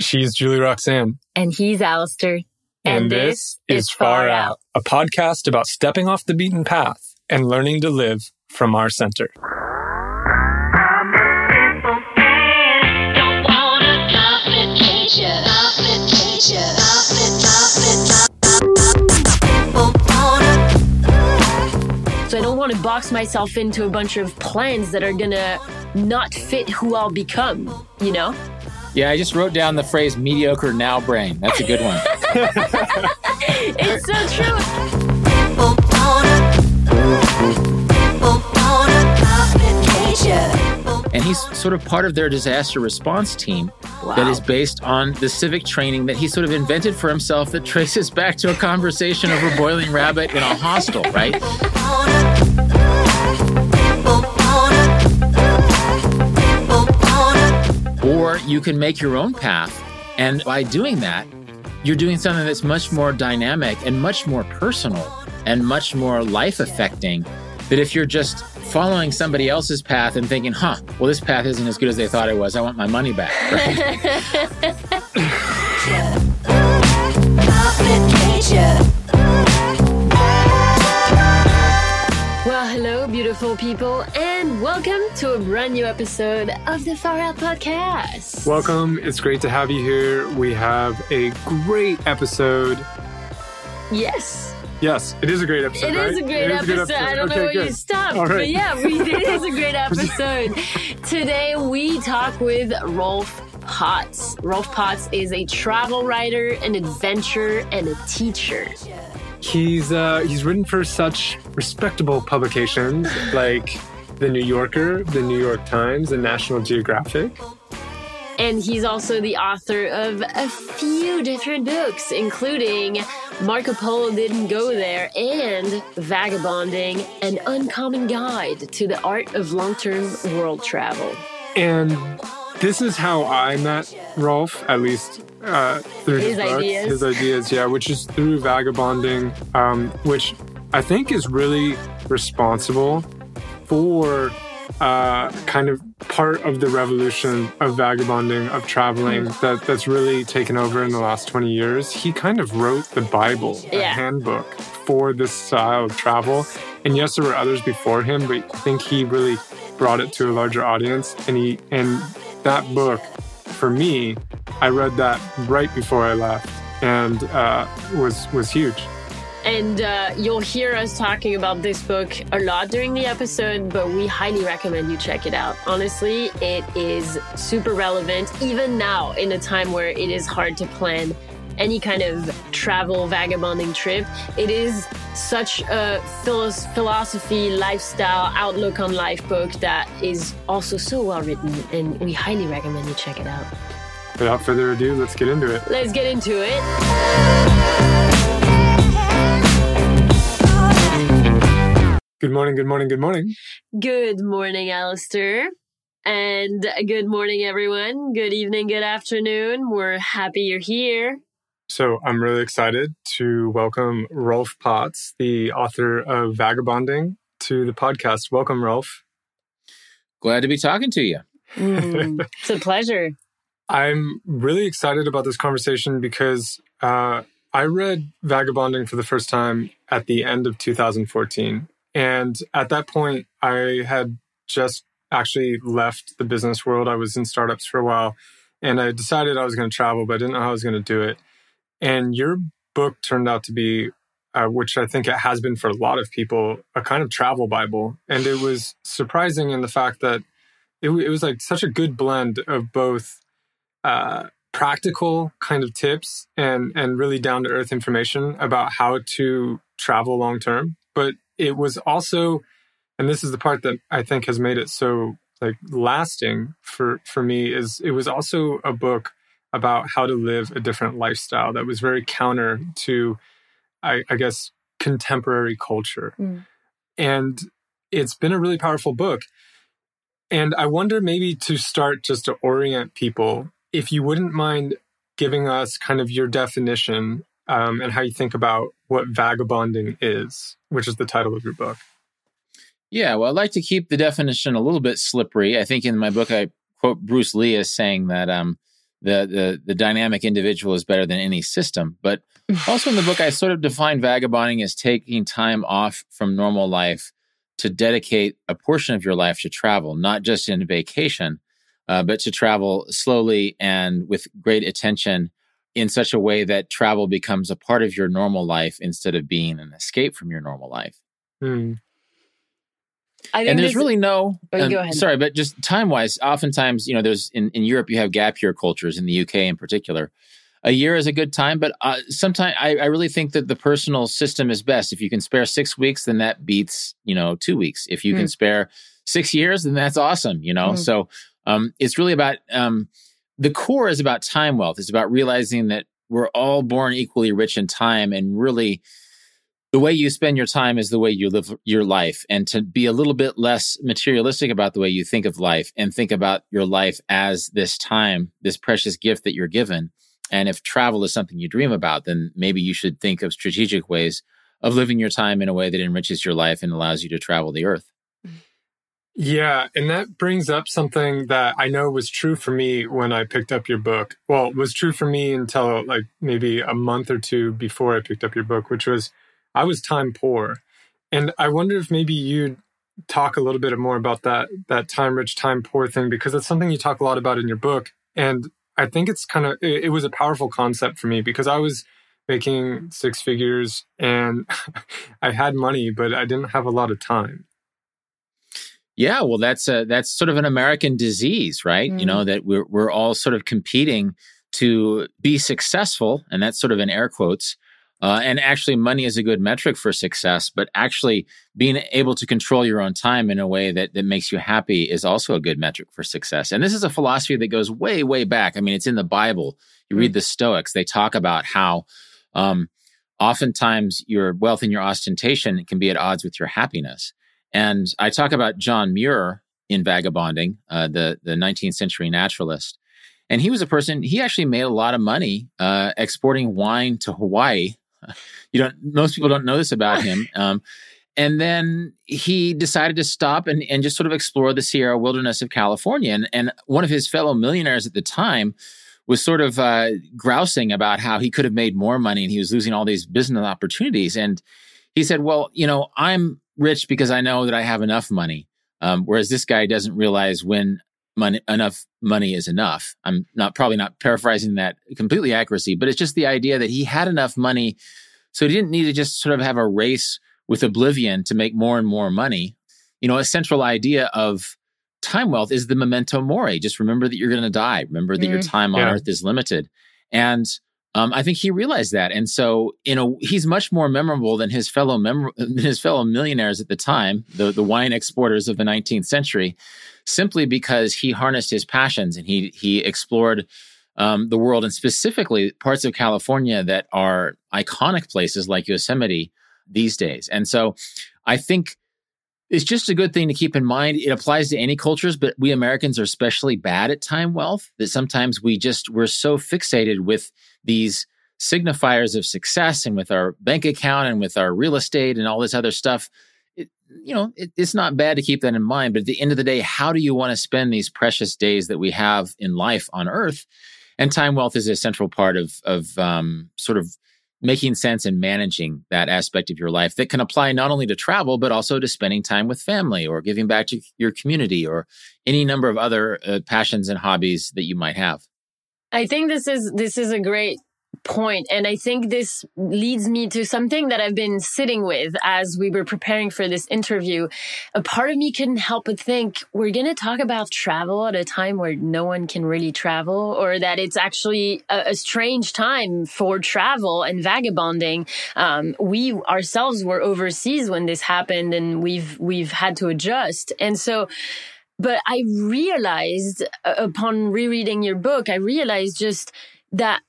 She's Julie Roxanne. And he's Alistair. And, this is Far Out, a podcast about stepping off the beaten path and learning to live from our center. So I don't want to box myself into a bunch of plans that are gonna not fit who I'll become, you know? Yeah, I just wrote down the phrase mediocre now brain. That's a good one. It's so true. And he's sort of part of their disaster response team that Wow. is based on the civic training that he sort of invented for himself that traces back to a conversation over boiling rabbit in a hostel, right? Or you can make your own path. And by doing that, you're doing something that's much more dynamic and much more personal and much more life affecting. That if you're just following somebody else's path and thinking, huh, well, this path isn't as good as they thought it was, I want my money back. Right? Hello, beautiful people, and welcome to a brand new episode of the Far Out Podcast. Welcome. It's great to have you here. We have a great episode. yes, Yes, it is a great episode. it is right? a great It episode. I don't know Okay, where you stopped, All but yeah, we, did. it is a great episode. Today we talk with Rolf Potts. Rolf Potts is a travel writer, an adventurer, and a teacher. He's uh, he's written for such respectable publications like The New Yorker, The New York Times, and National Geographic. And he's also the author of a few different books, including Marco Polo Didn't Go There and Vagabonding, an uncommon guide to the art of long term world travel. And this is how I met Rolf, at least uh, through his, His books, ideas. His ideas, yeah, which is through vagabonding, um, which I think is really responsible for uh, kind of part of the revolution of vagabonding, of traveling Hmm. that, that's really taken over in the last 20 years. He kind of wrote the Bible, a Yeah. handbook for this style of travel. And yes, there were others before him, but I think he really brought it to a larger audience. And he and that book, for me, I read that right before I left, and uh, was was huge. And uh, you'll hear us talking about this book a lot during the episode, but we highly recommend you check it out. Honestly, it is super relevant, even now in a time where it is hard to plan any kind of travel vagabonding trip. It is such a philosophy, lifestyle, outlook on life book that is also so well written, and we highly recommend you check it out. Without further ado, let's get into it. Let's get into it. Good morning, good morning, good morning. Good morning, Alistair. And good morning, everyone. Good evening, good afternoon. We're happy you're here. So I'm really excited to welcome Rolf Potts, the author of Vagabonding, to the podcast. Welcome, Rolf. Glad to be talking to you. Mm, it's a pleasure. I'm really excited about this conversation because uh, I read Vagabonding for the first time at the end of 2014. And at that point, I had just actually left the business world. I was in startups for a while and I decided I was going to travel, but I didn't know how I was going to do it. And your book turned out to be, uh, which I think it has been for a lot of people, a kind of travel Bible. And it was surprising in the fact that it, it was like such a good blend of both uh, practical kind of tips and and really down to earth information about how to travel long term. But it was also, and this is the part that I think has made it so like lasting for for me is it was also a book about how to live a different lifestyle that was very counter to, I, I guess, contemporary culture. Mm. And it's been a really powerful book. And I wonder maybe to start just to orient people, if you wouldn't mind giving us kind of your definition um, and how you think about what vagabonding is, which is the title of your book. Yeah, well, I'd like to keep the definition a little bit slippery. I think in my book, I quote Bruce Lee as saying that um, the the the dynamic individual is better than any system. But also in the book, I sort of define vagabonding as taking time off from normal life to dedicate a portion of your life to travel, not just in vacation, uh, but to travel slowly and with great attention in such a way that travel becomes a part of your normal life instead of being an escape from your normal life. Hmm. And there's really no oh, um, go ahead. sorry but just time wise oftentimes you know there's in, in europe you have gap year cultures in the uk in particular a year is a good time but uh, sometimes I, I really think that the personal system is best if you can spare six weeks then that beats you know two weeks if you mm. can spare six years then that's awesome you know mm. so um, it's really about um, the core is about time wealth it's about realizing that we're all born equally rich in time and really the way you spend your time is the way you live your life. And to be a little bit less materialistic about the way you think of life and think about your life as this time this precious gift that you're given. And if travel is something you dream about then maybe you should think of strategic ways of living your time in a way that enriches your life and allows you to travel the earth. Yeah, and that brings up something that I know was true for me when I picked up your book. Well, was true for me until like maybe a month or two before I picked up your book, which was I was time poor. And I wonder if maybe you'd talk a little bit more about that that time rich, time poor thing, because it's something you talk a lot about in your book. And I think it's kind of it, it was a powerful concept for me because I was making six figures and I had money, but I didn't have a lot of time. Yeah, well, that's a, that's sort of an American disease, right? Mm. You know mm-hmm. that we're we're all sort of competing to be successful, and that's sort of in air quotes, uh, and actually, money is a good metric for success, but actually being able to control your own time in a way that, that makes you happy is also a good metric for success. And this is a philosophy that goes way, way back. I mean, it's in the Bible. You read hmm. the Stoics, they talk about how um, oftentimes your wealth and your ostentation can be at odds with your happiness. And I talk about John Muir in Vagabonding, uh, the, the 19th century naturalist. And he was a person, he actually made a lot of money uh, exporting wine to Hawaii you don't most people don't know this about him. Um, and then he decided to stop and, and just sort of explore the sierra wilderness of california. And, and one of his fellow millionaires at the time was sort of uh, grousing about how he could have made more money and he was losing all these business opportunities. And he said well you know i'm rich because i know that i have enough money. Um, whereas this guy doesn't realize when money enough money is enough. I'm not probably not paraphrasing that completely accuracy, but it's just the idea that he had enough money so he didn't need to just sort of have a race with oblivion to make more and more money. You know, a central idea of time wealth is the memento mori. Just remember that you're going to die. Remember that mm, your time on yeah. earth is limited. And um, I think he realized that, and so you know he's much more memorable than his fellow mem- his fellow millionaires at the time, the the wine exporters of the 19th century, simply because he harnessed his passions and he he explored um, the world and specifically parts of California that are iconic places like Yosemite these days. And so I think it's just a good thing to keep in mind. It applies to any cultures, but we Americans are especially bad at time wealth that sometimes we just, we're so fixated with these signifiers of success and with our bank account and with our real estate and all this other stuff you know, it, it's not bad to keep that in mind. But at the end of the day, how do you want to spend these precious days that we have in life on Earth? And time wealth is a central part of of um, sort of making sense and managing that aspect of your life that can apply not only to travel but also to spending time with family or giving back to your community or any number of other uh, passions and hobbies that you might have. I think this is this is a great point and i think this leads me to something that i've been sitting with as we were preparing for this interview. A part of me couldn't help but think we're going to talk about travel at a time where no one can really travel or that it's actually a, a strange time for travel and vagabonding. Um, we ourselves were overseas when this happened and we've we've had to adjust. And so but i realized uh, upon rereading your book i realized just that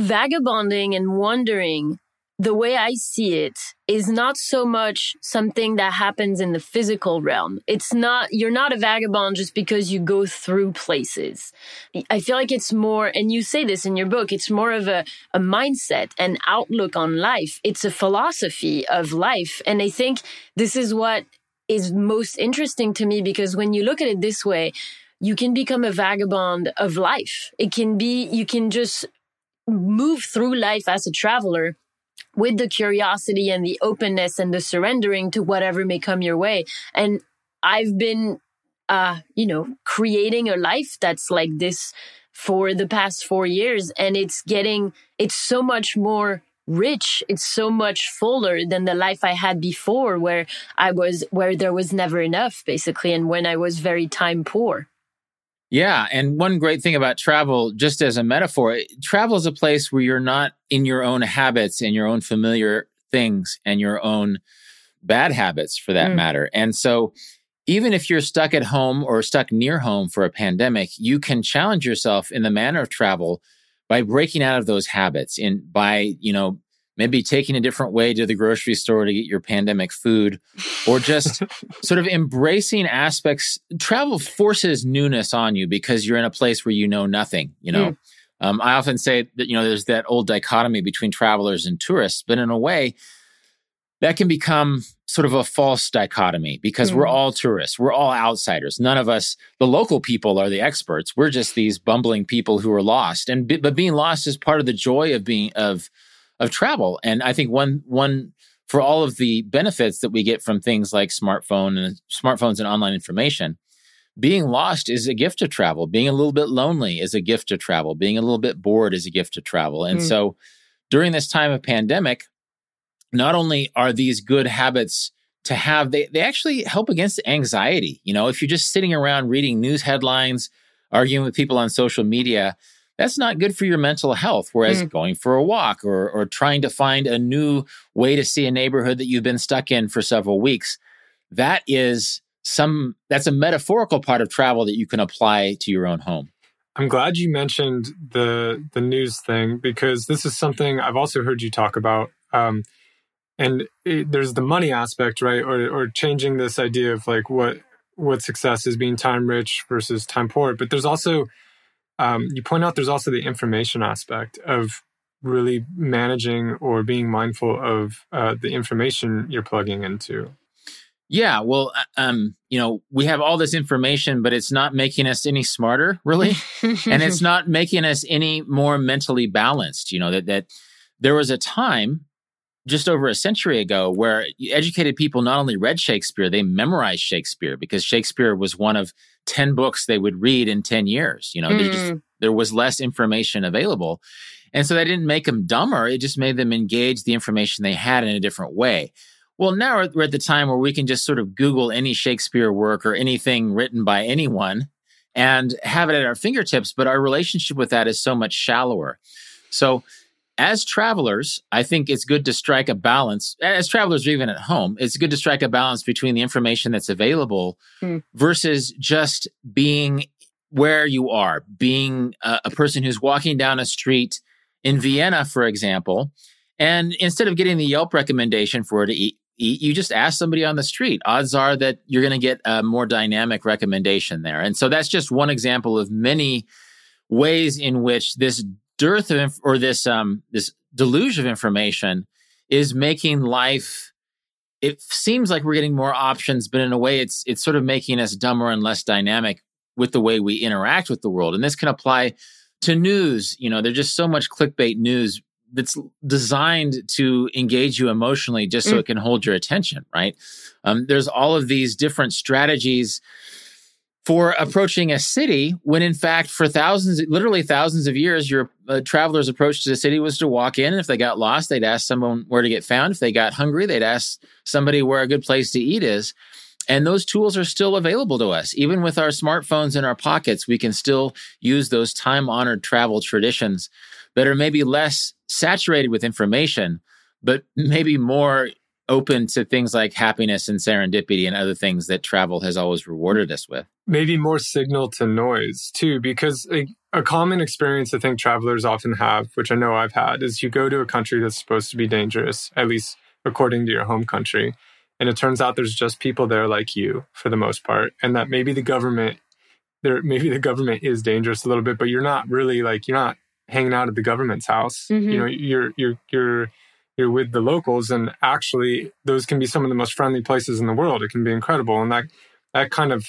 vagabonding and wandering the way I see it is not so much something that happens in the physical realm. It's not, you're not a vagabond just because you go through places. I feel like it's more, and you say this in your book, it's more of a, a mindset, an outlook on life. It's a philosophy of life. And I think this is what is most interesting to me because when you look at it this way, you can become a vagabond of life. It can be, you can just move through life as a traveler with the curiosity and the openness and the surrendering to whatever may come your way. And I've been, uh, you know, creating a life that's like this for the past four years. And it's getting, it's so much more rich. It's so much fuller than the life I had before where I was, where there was never enough basically. And when I was very time poor. Yeah. And one great thing about travel, just as a metaphor, travel is a place where you're not in your own habits and your own familiar things and your own bad habits for that mm. matter. And so, even if you're stuck at home or stuck near home for a pandemic, you can challenge yourself in the manner of travel by breaking out of those habits and by, you know, maybe taking a different way to the grocery store to get your pandemic food, or just sort of embracing aspects. Travel forces newness on you because you're in a place where you know nothing, you know. Mm. Um, I often say that, you know, there's that old dichotomy between travelers and tourists, but in a way, that can become sort of a false dichotomy because mm. we're all tourists. We're all outsiders. None of us, the local people, are the experts. We're just these bumbling people who are lost. And but being lost is part of the joy of being of of travel. And I think one one for all of the benefits that we get from things like smartphone and smartphones and online information, being lost is a gift to travel. Being a little bit lonely is a gift to travel. Being a little bit bored is a gift to travel. And mm. so during this time of pandemic, not only are these good habits to have, they, they actually help against anxiety. You know, if you're just sitting around reading news headlines, arguing with people on social media, that's not good for your mental health. Whereas mm. going for a walk or, or trying to find a new way to see a neighborhood that you've been stuck in for several weeks, that is some, that's a metaphorical part of travel that you can apply to your own home. I'm glad you mentioned the the news thing because this is something I've also heard you talk about. Um, and it, there's the money aspect, right? Or or changing this idea of like what what success is being time rich versus time poor. But there's also um, you point out there's also the information aspect of really managing or being mindful of uh, the information you're plugging into. Yeah, well, uh, um, you know, we have all this information, but it's not making us any smarter, really, and it's not making us any more mentally balanced. You know that that there was a time just over a century ago where educated people not only read Shakespeare, they memorized Shakespeare because Shakespeare was one of 10 books they would read in 10 years. You know, mm. just, there was less information available. And so that didn't make them dumber. It just made them engage the information they had in a different way. Well, now we're at the time where we can just sort of Google any Shakespeare work or anything written by anyone and have it at our fingertips. But our relationship with that is so much shallower. So as travelers, I think it's good to strike a balance. As travelers, even at home, it's good to strike a balance between the information that's available mm. versus just being where you are, being a, a person who's walking down a street in Vienna, for example, and instead of getting the Yelp recommendation for where to eat, eat, you just ask somebody on the street. Odds are that you're going to get a more dynamic recommendation there. And so that's just one example of many ways in which this dearth of inf- or this um this deluge of information is making life it seems like we're getting more options but in a way it's it's sort of making us dumber and less dynamic with the way we interact with the world and this can apply to news you know there's just so much clickbait news that's designed to engage you emotionally just so mm. it can hold your attention right um, there's all of these different strategies for approaching a city when in fact for thousands literally thousands of years your uh, travelers approach to the city was to walk in and if they got lost they'd ask someone where to get found. If they got hungry they'd ask somebody where a good place to eat is. And those tools are still available to us. Even with our smartphones in our pockets we can still use those time honored travel traditions that are maybe less saturated with information but maybe more open to things like happiness and serendipity and other things that travel has always rewarded us with. Maybe more signal to noise too, because a, a, common experience I think travelers often have, which I know I've had, is you go to a country that's supposed to be dangerous, at least according to your home country. And it turns out there's just people there like you for the most part. And that maybe the government there maybe the government is dangerous a little bit, but you're not really like you're not hanging out at the government's house. Mm-hmm. You know, you're you're you're you're with the locals and actually those can be some of the most friendly places in the world it can be incredible and that that kind of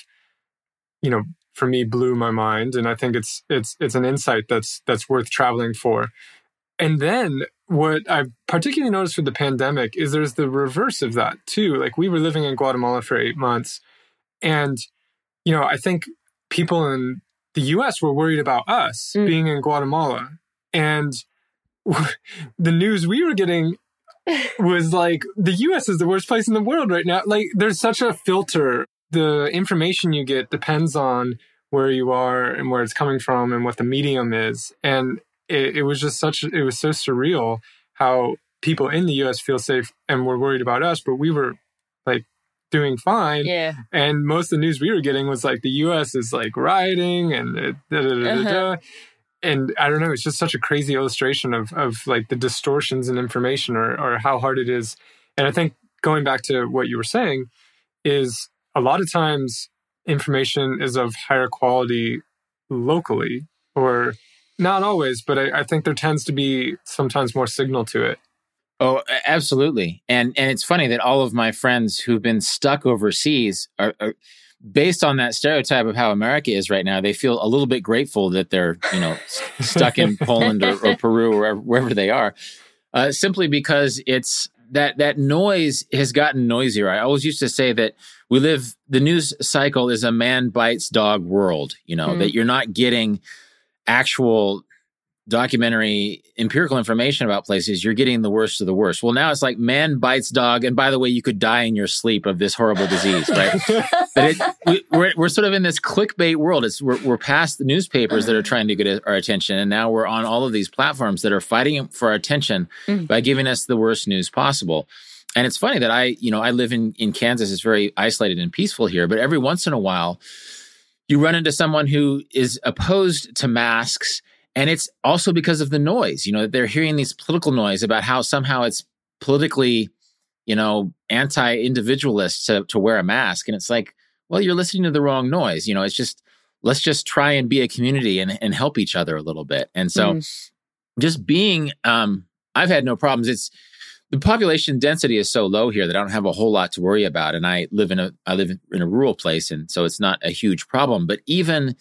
you know for me blew my mind and I think it's it's it's an insight that's that's worth traveling for. And then what I particularly noticed with the pandemic is there's the reverse of that too. Like we were living in Guatemala for 8 months and you know, I think people in the US were worried about us mm. being in Guatemala and the news we were getting was like the US is the worst place in the world right now. Like there's such a filter. The information you get depends on where you are and where it's coming from and what the medium is. And it, it was just such it was so surreal how people in the US feel safe and were worried about us, but we were like doing fine. Yeah. And most of the news we were getting was like the US is like rioting and da, da, da, uh-huh and I don't know, it's just such a crazy illustration of of like the distortions in information or or how hard it is. And I think going back to what you were saying is a lot of times information is of higher quality locally or not always, but I, I think there tends to be sometimes more signal to it. Oh, absolutely. And and it's funny that all of my friends who've been stuck overseas are, are based on that stereotype of how America is right now, they feel a little bit grateful that they're, you know, stuck in Poland or, or, Peru or wherever, wherever they are, uh, simply because it's that that noise has gotten noisier. I always used to say that we live the news cycle is a man bites dog world. You know mm. that you're not getting actual documentary empirical information about places, you're getting the worst of the worst. Well, now it's like man bites dog, and by the way, you could die in your sleep of this horrible disease, right? but it, we, we're we're sort of in this clickbait world. It's we're, we're past the newspapers that are trying to get our attention, and now we're on all of these platforms that are fighting for our attention mm. by giving us the worst news possible. And it's funny that I, you know, I live in in Kansas. It's very isolated and peaceful here, but every once in a while. You run into someone who is opposed to masks and it's also because of the noise. You know, they're hearing these political noise about how somehow it's politically, you know, anti-individualist to, to wear a mask. And it's like, well, you're listening to the wrong noise. You know, it's just let's just try and be a community and, and help each other a little bit. And so mm. just being um I've had no problems. It's the population density is so low here that I don't have a whole lot to worry about. And I live in a I live in a rural place and so it's not a huge problem. But even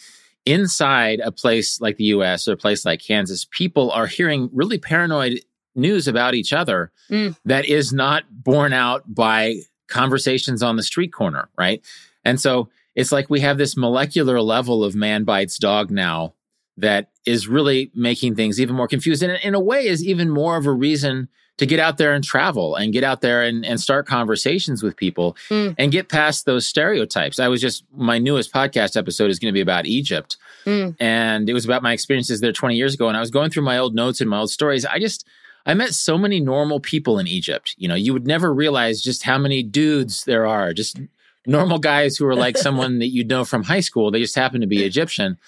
inside a place like the US or a place like Kansas, people are hearing really paranoid news about each other mm. that is not borne out by conversations on the street corner, right? And so it's like we have this molecular level of man bites dog now that is really making things even more confused. And in a way is even more of a reason to get out there and travel and get out there and, and start conversations with people mm. and get past those stereotypes. I was just, my newest podcast episode is going to be about Egypt. Mm. And it was about my experiences there 20 years ago. And I was going through my old notes and my old stories. I just, I met so many normal people in Egypt. You know, you would never realize just how many dudes there are, just normal guys who are like someone that you know from high school. They just happen to be Egyptian.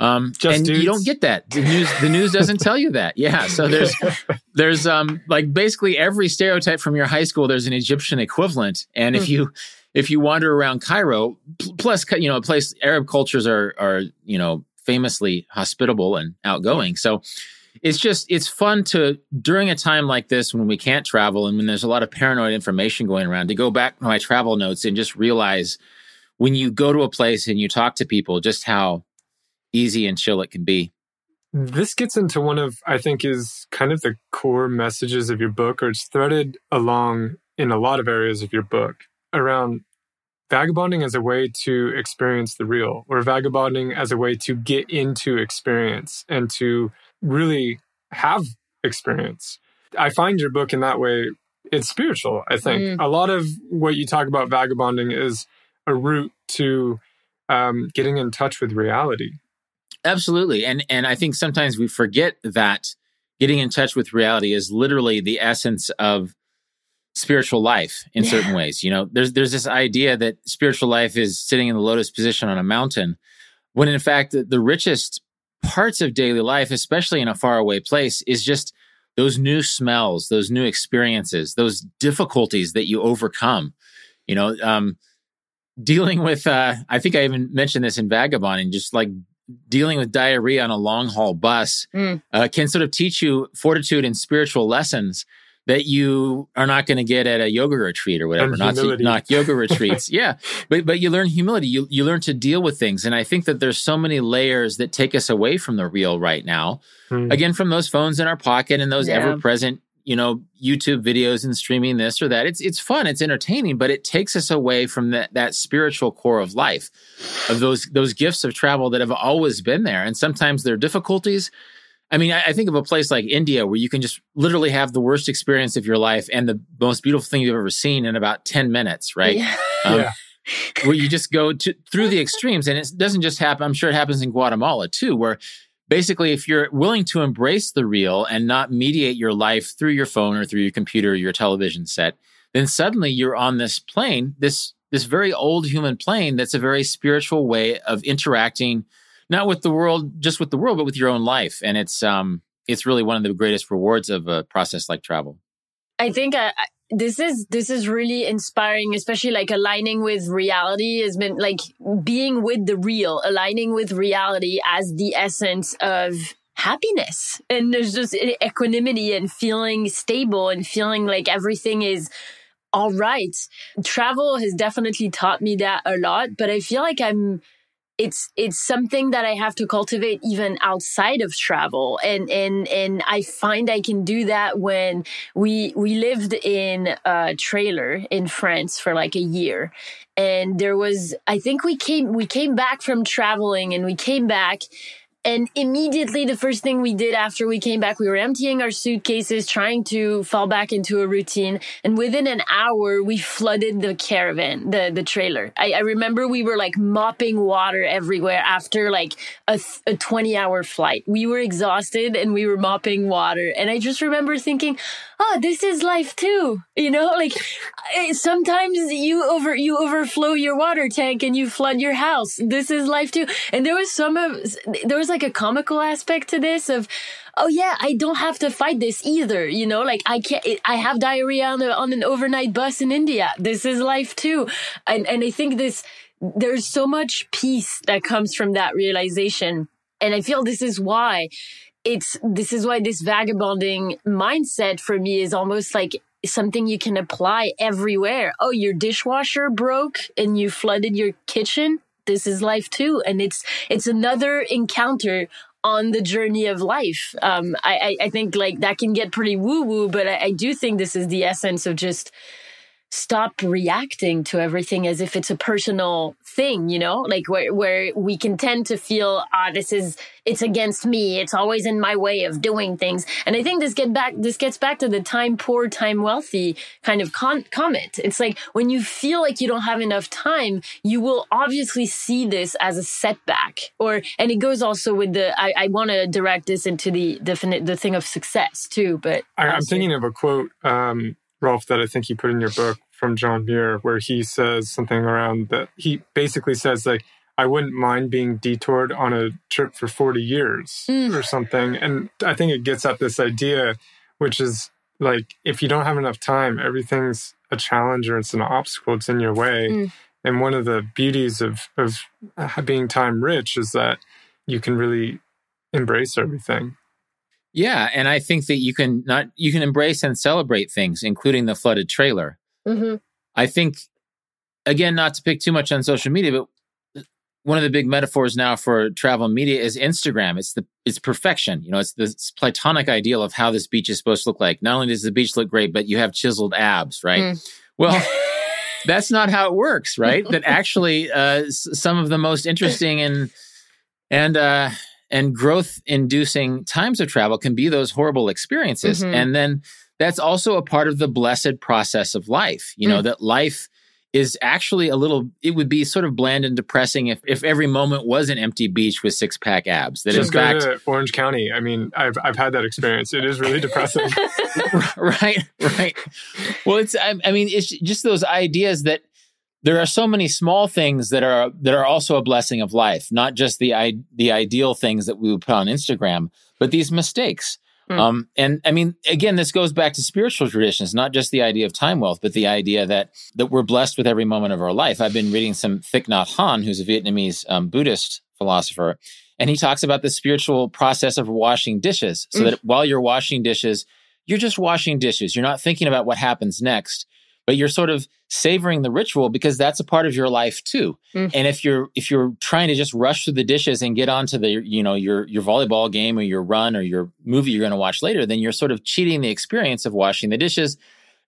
Um, Just and dudes. you don't get that. The news, the news doesn't tell you that. Yeah. So there's, there's, um, like basically every stereotype from your high school, there's an Egyptian equivalent. And if hmm. you, if you wander around Cairo, plus, you know, a place, Arab cultures are, are, you know, famously hospitable and outgoing. So it's just, it's fun to, during a time like this when we can't travel and when there's a lot of paranoid information going around, to go back to my travel notes and just realize when you go to a place and you talk to people, just how, easy and chill it can be. This gets into one of, I think, is kind of the core messages of your book, or it's threaded along in a lot of areas of your book around vagabonding as a way to experience the real, or vagabonding as a way to get into experience and to really have experience. I find your book in that way, it's spiritual, I think. Mm. A lot of what you talk about vagabonding is a route to um, getting in touch with reality Absolutely. And and I think sometimes we forget that getting in touch with reality is literally the essence of spiritual life in yeah. certain ways. You know, there's there's this idea that spiritual life is sitting in the lotus position on a mountain, when in fact the, the richest parts of daily life, especially in a faraway place, is just those new smells, those new experiences, those difficulties that you overcome. You know, um, dealing with uh, I think I even mentioned this in Vagabond, and just like dealing with diarrhea on a long haul bus mm. uh, can sort of teach you fortitude and spiritual lessons that you are not going to get at a yoga retreat or whatever. not to knock yoga retreats. Yeah. But but you learn humility. You you learn to deal with things. And I think that there's so many layers that take us away from the real right now. Hmm. Again, from those phones in our pocket and those yeah. ever present, you know, YouTube videos and streaming this or that. It's it's fun, it's entertaining, but it takes us away from that that spiritual core of life, of those those gifts of travel that have always been there. And sometimes there are difficulties I mean, I, I, think of a place like India where you can just literally have the worst experience of your life and the most beautiful thing you've ever seen in about 10 minutes, right? Yeah. Um, yeah. where you just go to, through the extremes. And it doesn't just happen, I'm sure it happens in Guatemala too, where basically if you're willing to embrace the real and not mediate your life through your phone or through your computer or your television set, then suddenly you're on this plane, this this very old human plane that's a very spiritual way of interacting not with the world, just with the world, but with your own life. And it's um, it's really one of the greatest rewards of a process like travel. I think uh, this is this is really inspiring, especially like aligning with reality has been like being with the real, aligning with reality as the essence of happiness and there's just equanimity and feeling stable and feeling like everything is all right. Travel has definitely taught me that a lot, but I feel like I'm it's it's something that I have to cultivate even outside of travel. And and and I find I can do that when we we lived in a trailer in France for like a year. And there was I think we came we came back from traveling and we came back and immediately, the first thing we did after we came back, we were emptying our suitcases, trying to fall back into a routine. And within an hour, we flooded the caravan, the, the trailer. I, I remember we were like mopping water everywhere after like a, a 20 hour flight. We were exhausted and we were mopping water. And I just remember thinking, oh, this is life too. You know, like sometimes you over, you overflow your water tank and you flood your house. This is life too. And there was some of, there was like a comical aspect to this of, oh yeah, I don't have to fight this either. You know, like I can't, I have diarrhea on, a, on an overnight bus in India. This is life too. And, and I think this, there's so much peace that comes from that realization. And I feel this is why it's, this is why this vagabonding mindset for me is almost like something you can apply everywhere. Oh, your dishwasher broke and you flooded your kitchen this is life too. And it's, it's another encounter on the journey of life. Um, I, I, think like that can get pretty woo woo, but I, I do think this is the essence of just stop reacting to everything as if it's a personal thing, you know, like where, where we can tend to feel, ah, this is, it's against me. It's always in my way of doing things. And I think this get back, this gets back to the time poor, time wealthy kind of con- comment. It's like when you feel like you don't have enough time, you will obviously see this as a setback or, and it goes also with the, I, I want to direct this into the, definite, the thing of success too, but I, am thinking of a quote, um, Rolf, that I think you put in your book from John Muir, where he says something around that he basically says, like, I wouldn't mind being detoured on a trip for 40 years mm. or something. And I think it gets at this idea, which is like, if you don't have enough time, everything's a challenge or it's an obstacle, it's in your way. Mm. And one of the beauties of, of being time rich is that you can really embrace everything. Yeah, and I think that you can not you can embrace and celebrate things, including the flooded trailer. Mm-hmm. I think, again, not to pick too much on social media, but one of the big metaphors now for travel media is Instagram. It's the it's perfection. You know, it's this platonic ideal of how this beach is supposed to look like. Not only does the beach look great, but you have chiseled abs, right? Mm. Well. that's not how it works, right? that actually, uh, some of the most interesting and and uh, and growth inducing times of travel can be those horrible experiences. Mm-hmm. And then that's also a part of the blessed process of life. You know, mm. that life is actually a little it would be sort of bland and depressing if, if every moment was an empty beach with six pack abs that Just fact to orange county i mean i've i've had that experience it is really depressing right right well it's I, I, mean it's just those ideas that there are so many small things that are that are also a blessing of life, not just the the ideal things that we would put on Instagram, but these mistakes. Mm. Um, and I mean, again, this goes back to spiritual traditions, not just the idea of time wealth, but the idea that that we're blessed with every moment of our life. I've been reading some Thich Nhat Hanh, who's a Vietnamese um, Buddhist philosopher, and he talks about the spiritual process of washing dishes, so mm. that while you're washing dishes, you're just washing dishes. You're not thinking about what happens next, but you're sort of savoring the ritual because that's a part of your life too. Mm. And if you're if you're trying to just rush through the dishes and get onto the you know your your volleyball game or your run or your movie you're going to watch later, then you're sort of cheating the experience of washing the dishes,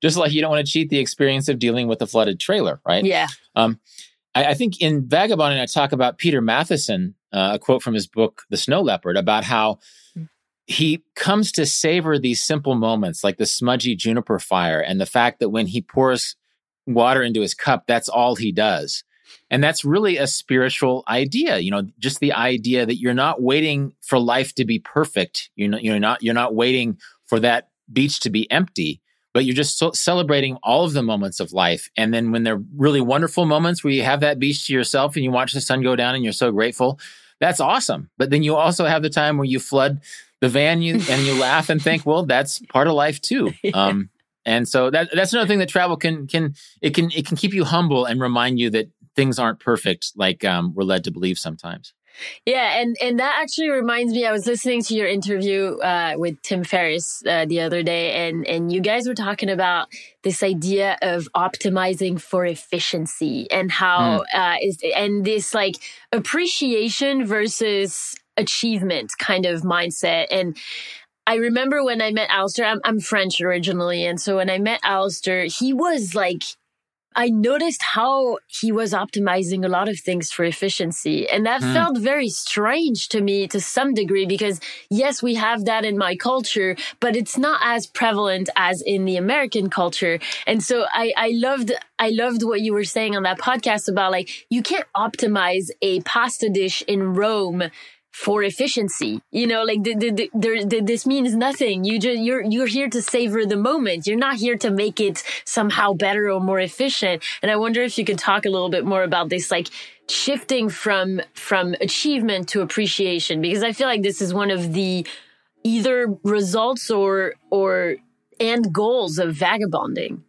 just like you don't want to cheat the experience of dealing with a flooded trailer, right? Yeah. Um, I, I think in Vagabonding, I talk about Peter Matthiessen, uh, a quote from his book, The Snow Leopard, about how he comes to savor these simple moments like the smudgy juniper fire and the fact that when he pours water into his cup, that's all he does. And that's really a spiritual idea, you know, just the idea that you're not waiting for life to be perfect. You're not, you're not, you're not waiting for that beach to be empty but you're just so celebrating all of the moments of life. And then when they're really wonderful moments where you have that beach to yourself and you watch the sun go down and you're so grateful, that's awesome. But then you also have the time where you flood the van you, and you laugh and think, well, that's part of life too. Um, and so that that's another thing that travel can can it can it can keep you humble and remind you that things aren't perfect like um, we're led to believe sometimes. Yeah, and and that actually reminds me. I was listening to your interview uh, with Tim Ferriss uh, the other day, and and you guys were talking about this idea of optimizing for efficiency and how mm. uh, is and this like appreciation versus achievement kind of mindset and. I remember when I met Alistair, I'm, I'm French originally. And so when I met Alistair, he was like I noticed how he was optimizing a lot of things for efficiency. And that mm. felt very strange to me to some degree because yes, we have that in my culture, but it's not as prevalent as in the American culture. And so I, I loved, I loved what you were saying on that podcast about like, you can't optimize a pasta dish in Rome for efficiency. You know, like the, the, the, this means nothing. You just you're you're here to savor the moment. You're not here to make it somehow better or more efficient. And I wonder if you could talk a little bit more about this, like shifting from from achievement to appreciation, because I feel like this is one of the either results or or end goals of vagabonding.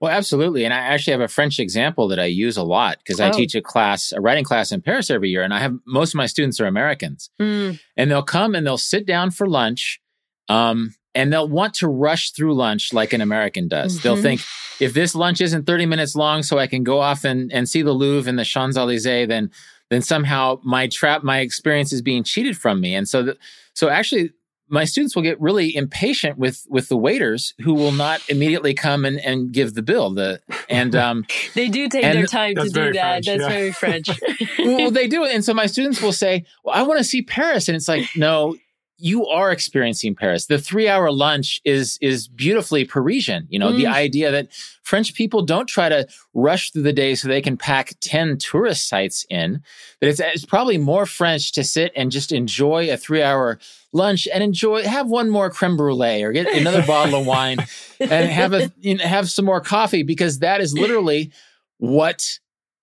Well, absolutely. And I actually have a French example that I use a lot because I oh. teach a class, a writing class in Paris every year. And I have most of my students are Americans. Mm. And they'll come and they'll sit down for lunch. Um, and they'll want to rush through lunch like an American does. Mm-hmm. They'll think, if this lunch isn't 30 minutes long, so I can go off and, and see the Louvre and the Champs Elysees, then then somehow my trap, my experience is being cheated from me. And so, the, so actually, my students will get really impatient with with the waiters who will not immediately come and, and give the bill. The and um, they do take their time to do that. French, that's yeah. very French. well, they do, and so my students will say, "Well, I want to see Paris," and it's like, no, you are experiencing Paris. The three hour lunch is is beautifully Parisian. You know, mm. the idea that French people don't try to rush through the day so they can pack 10 tourist sites in, that it's, it's probably more French to sit and just enjoy a three hour lunch and enjoy, have one more creme brulee or get another bottle of wine and have a, you know, have some more coffee because that is literally what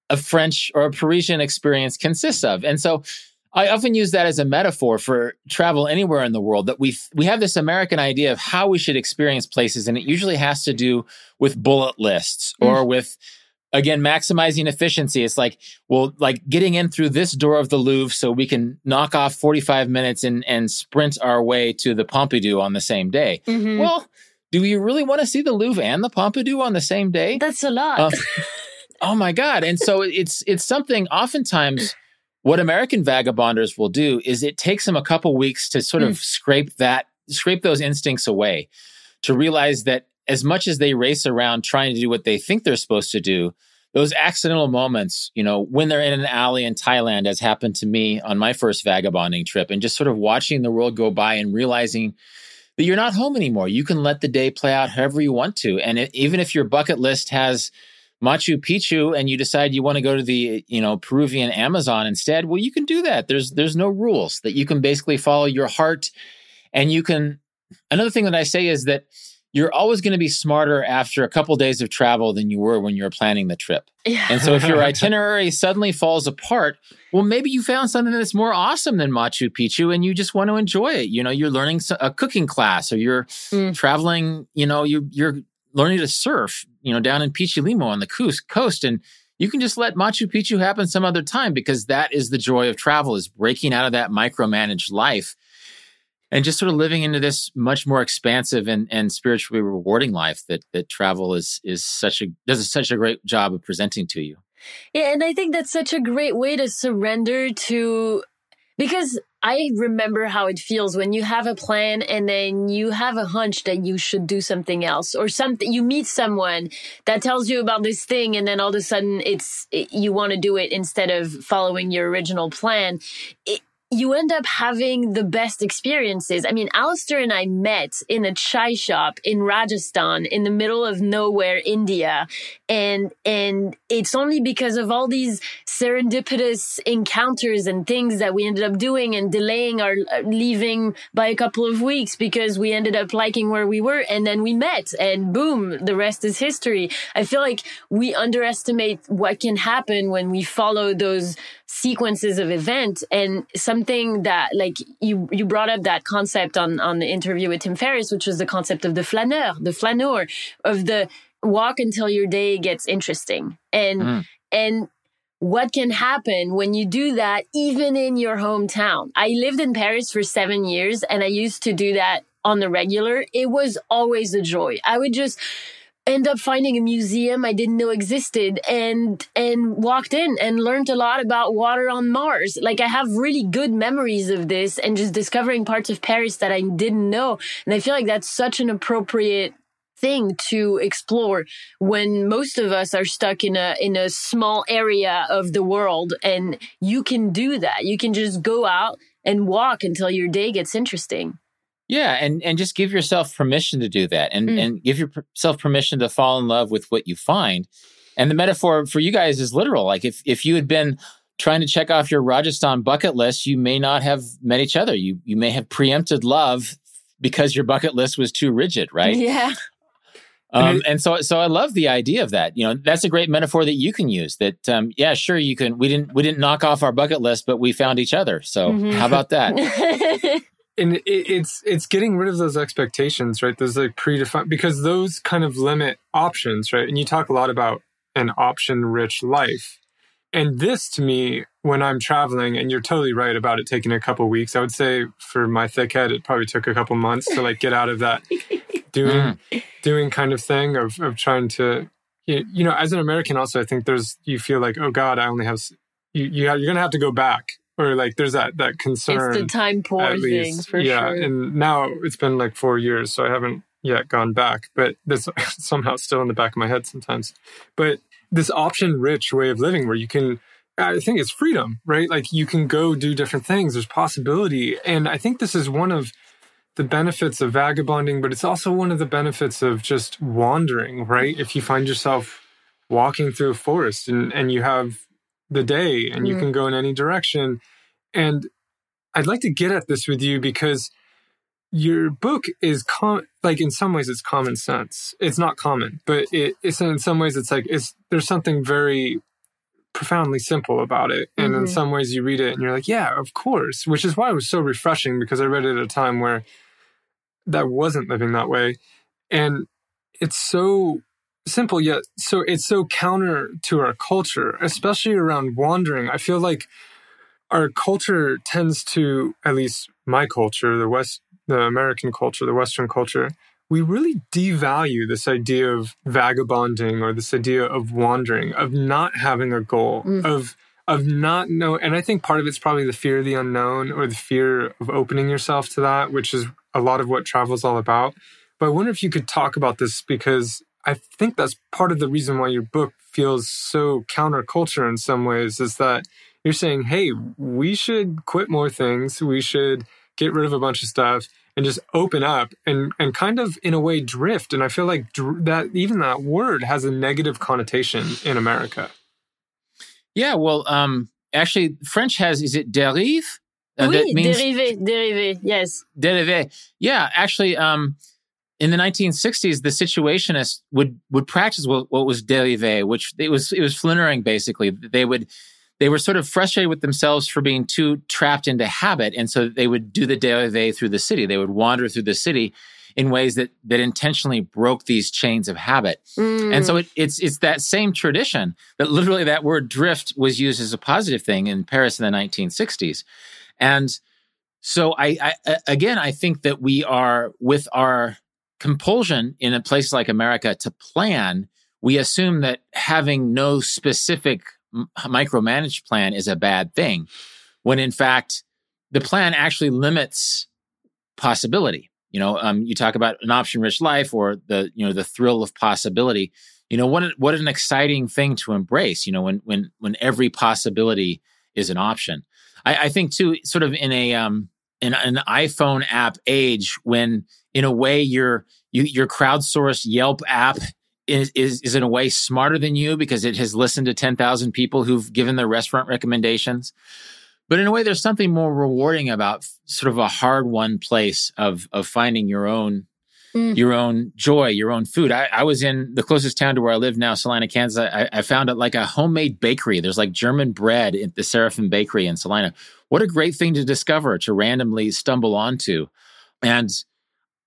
a French or a Parisian experience consists of. And so I often use that as a metaphor for travel anywhere in the world that we we have this American idea of how we should experience places and it usually has to do with bullet lists or mm. with again maximizing efficiency it's like well like getting in through this door of the Louvre so we can knock off 45 minutes and and sprint our way to the Pompidou on the same day. Mm-hmm. Well, do you really want to see the Louvre and the Pompidou on the same day? That's a lot. Uh, oh my god. And so it's it's something oftentimes what American vagabonders will do is it takes them a couple weeks to sort mm. of scrape that, scrape those instincts away to realize that as much as they race around trying to do what they think they're supposed to do, those accidental moments, you know, when they're in an alley in Thailand, as happened to me on my first vagabonding trip, and just sort of watching the world go by and realizing that you're not home anymore. You can let the day play out however you want to. And it, even if your bucket list has Machu Picchu and you decide you want to go to the, you know, Peruvian Amazon instead, well, you can do that. There's there's no rules that you can basically follow your heart and you can another thing that I say is that you're always going to be smarter after a couple days of travel than you were when you were planning the trip. Yeah. And so if your itinerary suddenly falls apart, well, maybe you found something that's more awesome than Machu Picchu and you just want to enjoy it. You know, you're learning a cooking class or you're mm. traveling, you know, you, you're learning to surf, you know, down in Pichilemu on the coast. And you can just let Machu Picchu happen some other time because that is the joy of travel is breaking out of that micromanaged life. and just sort of living into this much more expansive and, and spiritually rewarding life that that travel is is such a does such a great job of presenting to you. Yeah, and I think that's such a great way to surrender to because I remember how it feels when you have a plan and then you have a hunch that you should do something else or something you meet someone that tells you about this thing and then all of a sudden it's it, you want to do it instead of following your original plan. It, you end up having the best experiences. I mean, Alistair and I met in a chai shop in Rajasthan in the middle of nowhere, India. And, and it's only because of all these serendipitous encounters and things that we ended up doing and delaying our uh, leaving by a couple of weeks because we ended up liking where we were. And then we met and boom, the rest is history. I feel like we underestimate what can happen when we follow those sequences of events and something that like you you brought up that concept on on the interview with Tim Ferriss which was the concept of the flaneur the flaneur of the walk until your day gets interesting and mm. and what can happen when you do that even in your hometown I lived in Paris for 7 years and I used to do that on the regular it was always a joy I would just end up finding a museum I didn't know existed and and walked in and learned a lot about water on Mars. Like I have really good memories of this and just discovering parts of Paris that I didn't know. And I feel like that's such an appropriate thing to explore when most of us are stuck in a in a small area of the world and you can do that. You can just go out and walk until your day gets interesting. Yeah, and and just give yourself permission to do that, and mm. and give yourself permission to fall in love with what you find. And the metaphor for you guys is literal. Like if if you had been trying to check off your Rajasthan bucket list, you may not have met each other. You you may have preempted love because your bucket list was too rigid, right? Yeah. Um, and so, so I love the idea of that. You know, that's a great metaphor that you can use. That, um, yeah, sure, you can. We didn't, we didn't knock off our bucket list, but we found each other. So, mm-hmm. how about that? and it, it's it's getting rid of those expectations right those like predefined because those kind of limit options right and you talk a lot about an option rich life and this to me when i'm traveling and you're totally right about it taking a couple weeks i would say for my thick head it probably took a couple months to like get out of that doing mm. doing kind of thing of, of trying to you know as an american also i think there's you feel like oh god i only have you, you you're gonna have to go back or like there's that that concern. It's the time poor thing for yeah, sure. and now it's been like four years, so I haven't yet gone back, but that's somehow still in the back of my head sometimes. But this option rich way of living where you can I think it's freedom, right? Like you can go do different things. There's possibility. And I think this is one of the benefits of vagabonding, but it's also one of the benefits of just wandering, right? If you find yourself walking through a forest and, and you have the day and mm. you can go in any direction. And I'd like to get at this with you because your book is com- like in some ways it's common sense. It's not common, but it, it's in some ways it's like it's there's something very profoundly simple about it. And mm-hmm. in some ways you read it and you're like, yeah, of course, which is why it was so refreshing because I read it at a time where that wasn't living that way. And it's so simple yet so it's so counter to our culture, especially around wandering. I feel like our culture tends to, at least my culture, the West, the American culture, the Western culture, we really devalue this idea of vagabonding or this idea of wandering, of not having a goal, mm. of of not know and I think part of it's probably the fear of the unknown or the fear of opening yourself to that, which is a lot of what travel is all about. But I wonder if you could talk about this because I think that's part of the reason why your book feels so counterculture in some ways is that you're saying, hey, we should quit more things. We should get rid of a bunch of stuff and just open up and, and kind of, in a way, drift. And I feel like dr- that even that word has a negative connotation in America. Yeah, well, um, actually, French has, is it dérive? Uh, oui, means, dérivé, dérivé, yes. Dérivé. Yeah, actually, um, in the 1960s, the situationists would would practice what, what was dérivé, which it was it was flânering basically. They would they were sort of frustrated with themselves for being too trapped into habit, and so they would do the dérivé through the city. They would wander through the city in ways that that intentionally broke these chains of habit. Mm. And so it, it's it's that same tradition that literally that word drift was used as a positive thing in Paris in the 1960s, and So I, I again, I think that we are with our compulsion in a place like America to plan. We assume that having no specific micromanaged plan is a bad thing, when in fact the plan actually limits possibility. You know, um, you talk about an option-rich life or the you know the thrill of possibility. You know, what what an exciting thing to embrace. You know, when when when every possibility is an option. I, I think too, sort of in a um in an iPhone app age, when in a way your you, your crowdsourced Yelp app is, is is in a way smarter than you because it has listened to ten thousand people who've given their restaurant recommendations. But in a way, there's something more rewarding about sort of a hard won place of of finding your own mm. your own joy, your own food. I, I, was in the closest town to where I live now, Salina, Kansas. I, I found it like a homemade bakery. There's like German bread at the Seraphim Bakery in Salina. What a great thing to discover to randomly stumble onto. And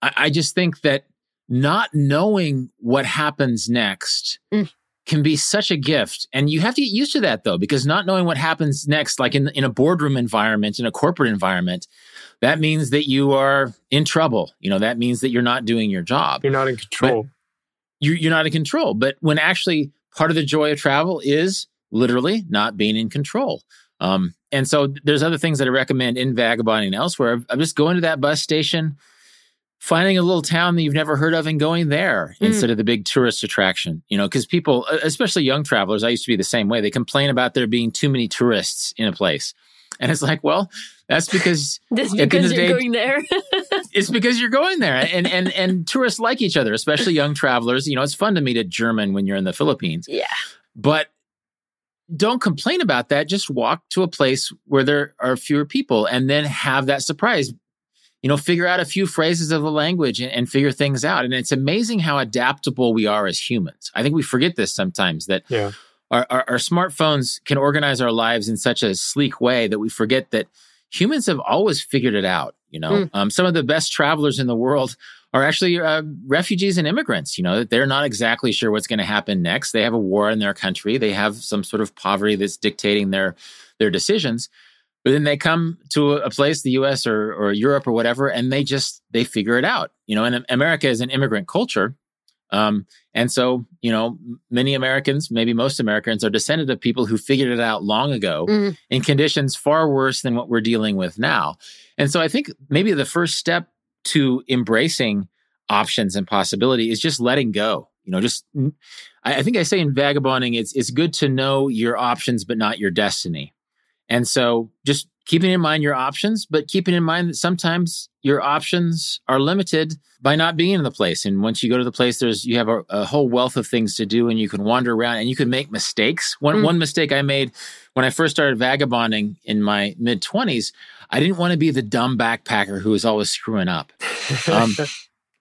I, I just think that not knowing what happens next mm can be such a gift. And you have to get used to that though, because not knowing what happens next, like in, in a boardroom environment, in a corporate environment, that means that you are in trouble. You know, that means that you're not doing your job. You're not in control. You're, you're not in control. But when actually part of the joy of travel is literally not being in control. Um, and so there's other things that I recommend in vagabonding and elsewhere. I'm just going to that bus station, finding a little town that you've never heard of and going there mm. instead of the big tourist attraction. You know, because people, especially young travelers, I used to be the same way. They complain about there being too many tourists in a place. And it's like, well, that's because that's because you're day, going there. it's because you're going there, and and and tourists like each other, especially young travelers. You know, it's fun to meet a German when you're in the Philippines. Yeah, but don't complain about that. Just walk to a place where there are fewer people, and then have that surprise you know, figure out a few phrases of the language and, and, figure things out. And it's amazing how adaptable we are as humans. I think we forget this sometimes that yeah. Our, our, our smartphones can organize our lives in such a sleek way that we forget that humans have always figured it out. You know, mm. um, some of the best travelers in the world are actually uh, refugees and immigrants. You know, they're not exactly sure what's going to happen next. They have a war in their country. They have some sort of poverty that's dictating their their decisions but then they come to a place the us or, or europe or whatever and they just they figure it out you know and america is an immigrant culture um, and so you know many americans maybe most americans are descended of people who figured it out long ago mm. in conditions far worse than what we're dealing with now and so i think maybe the first step to embracing options and possibility is just letting go you know just i think i say in vagabonding it's it's good to know your options but not your destiny and so just keeping in mind your options, but keeping in mind that sometimes your options are limited by not being in the place. And once you go to the place, there's you have a, a whole wealth of things to do and you can wander around and you can make mistakes. One mm. one mistake I made when I first started vagabonding in my mid 20s, I didn't want to be the dumb backpacker who was always screwing up. Um,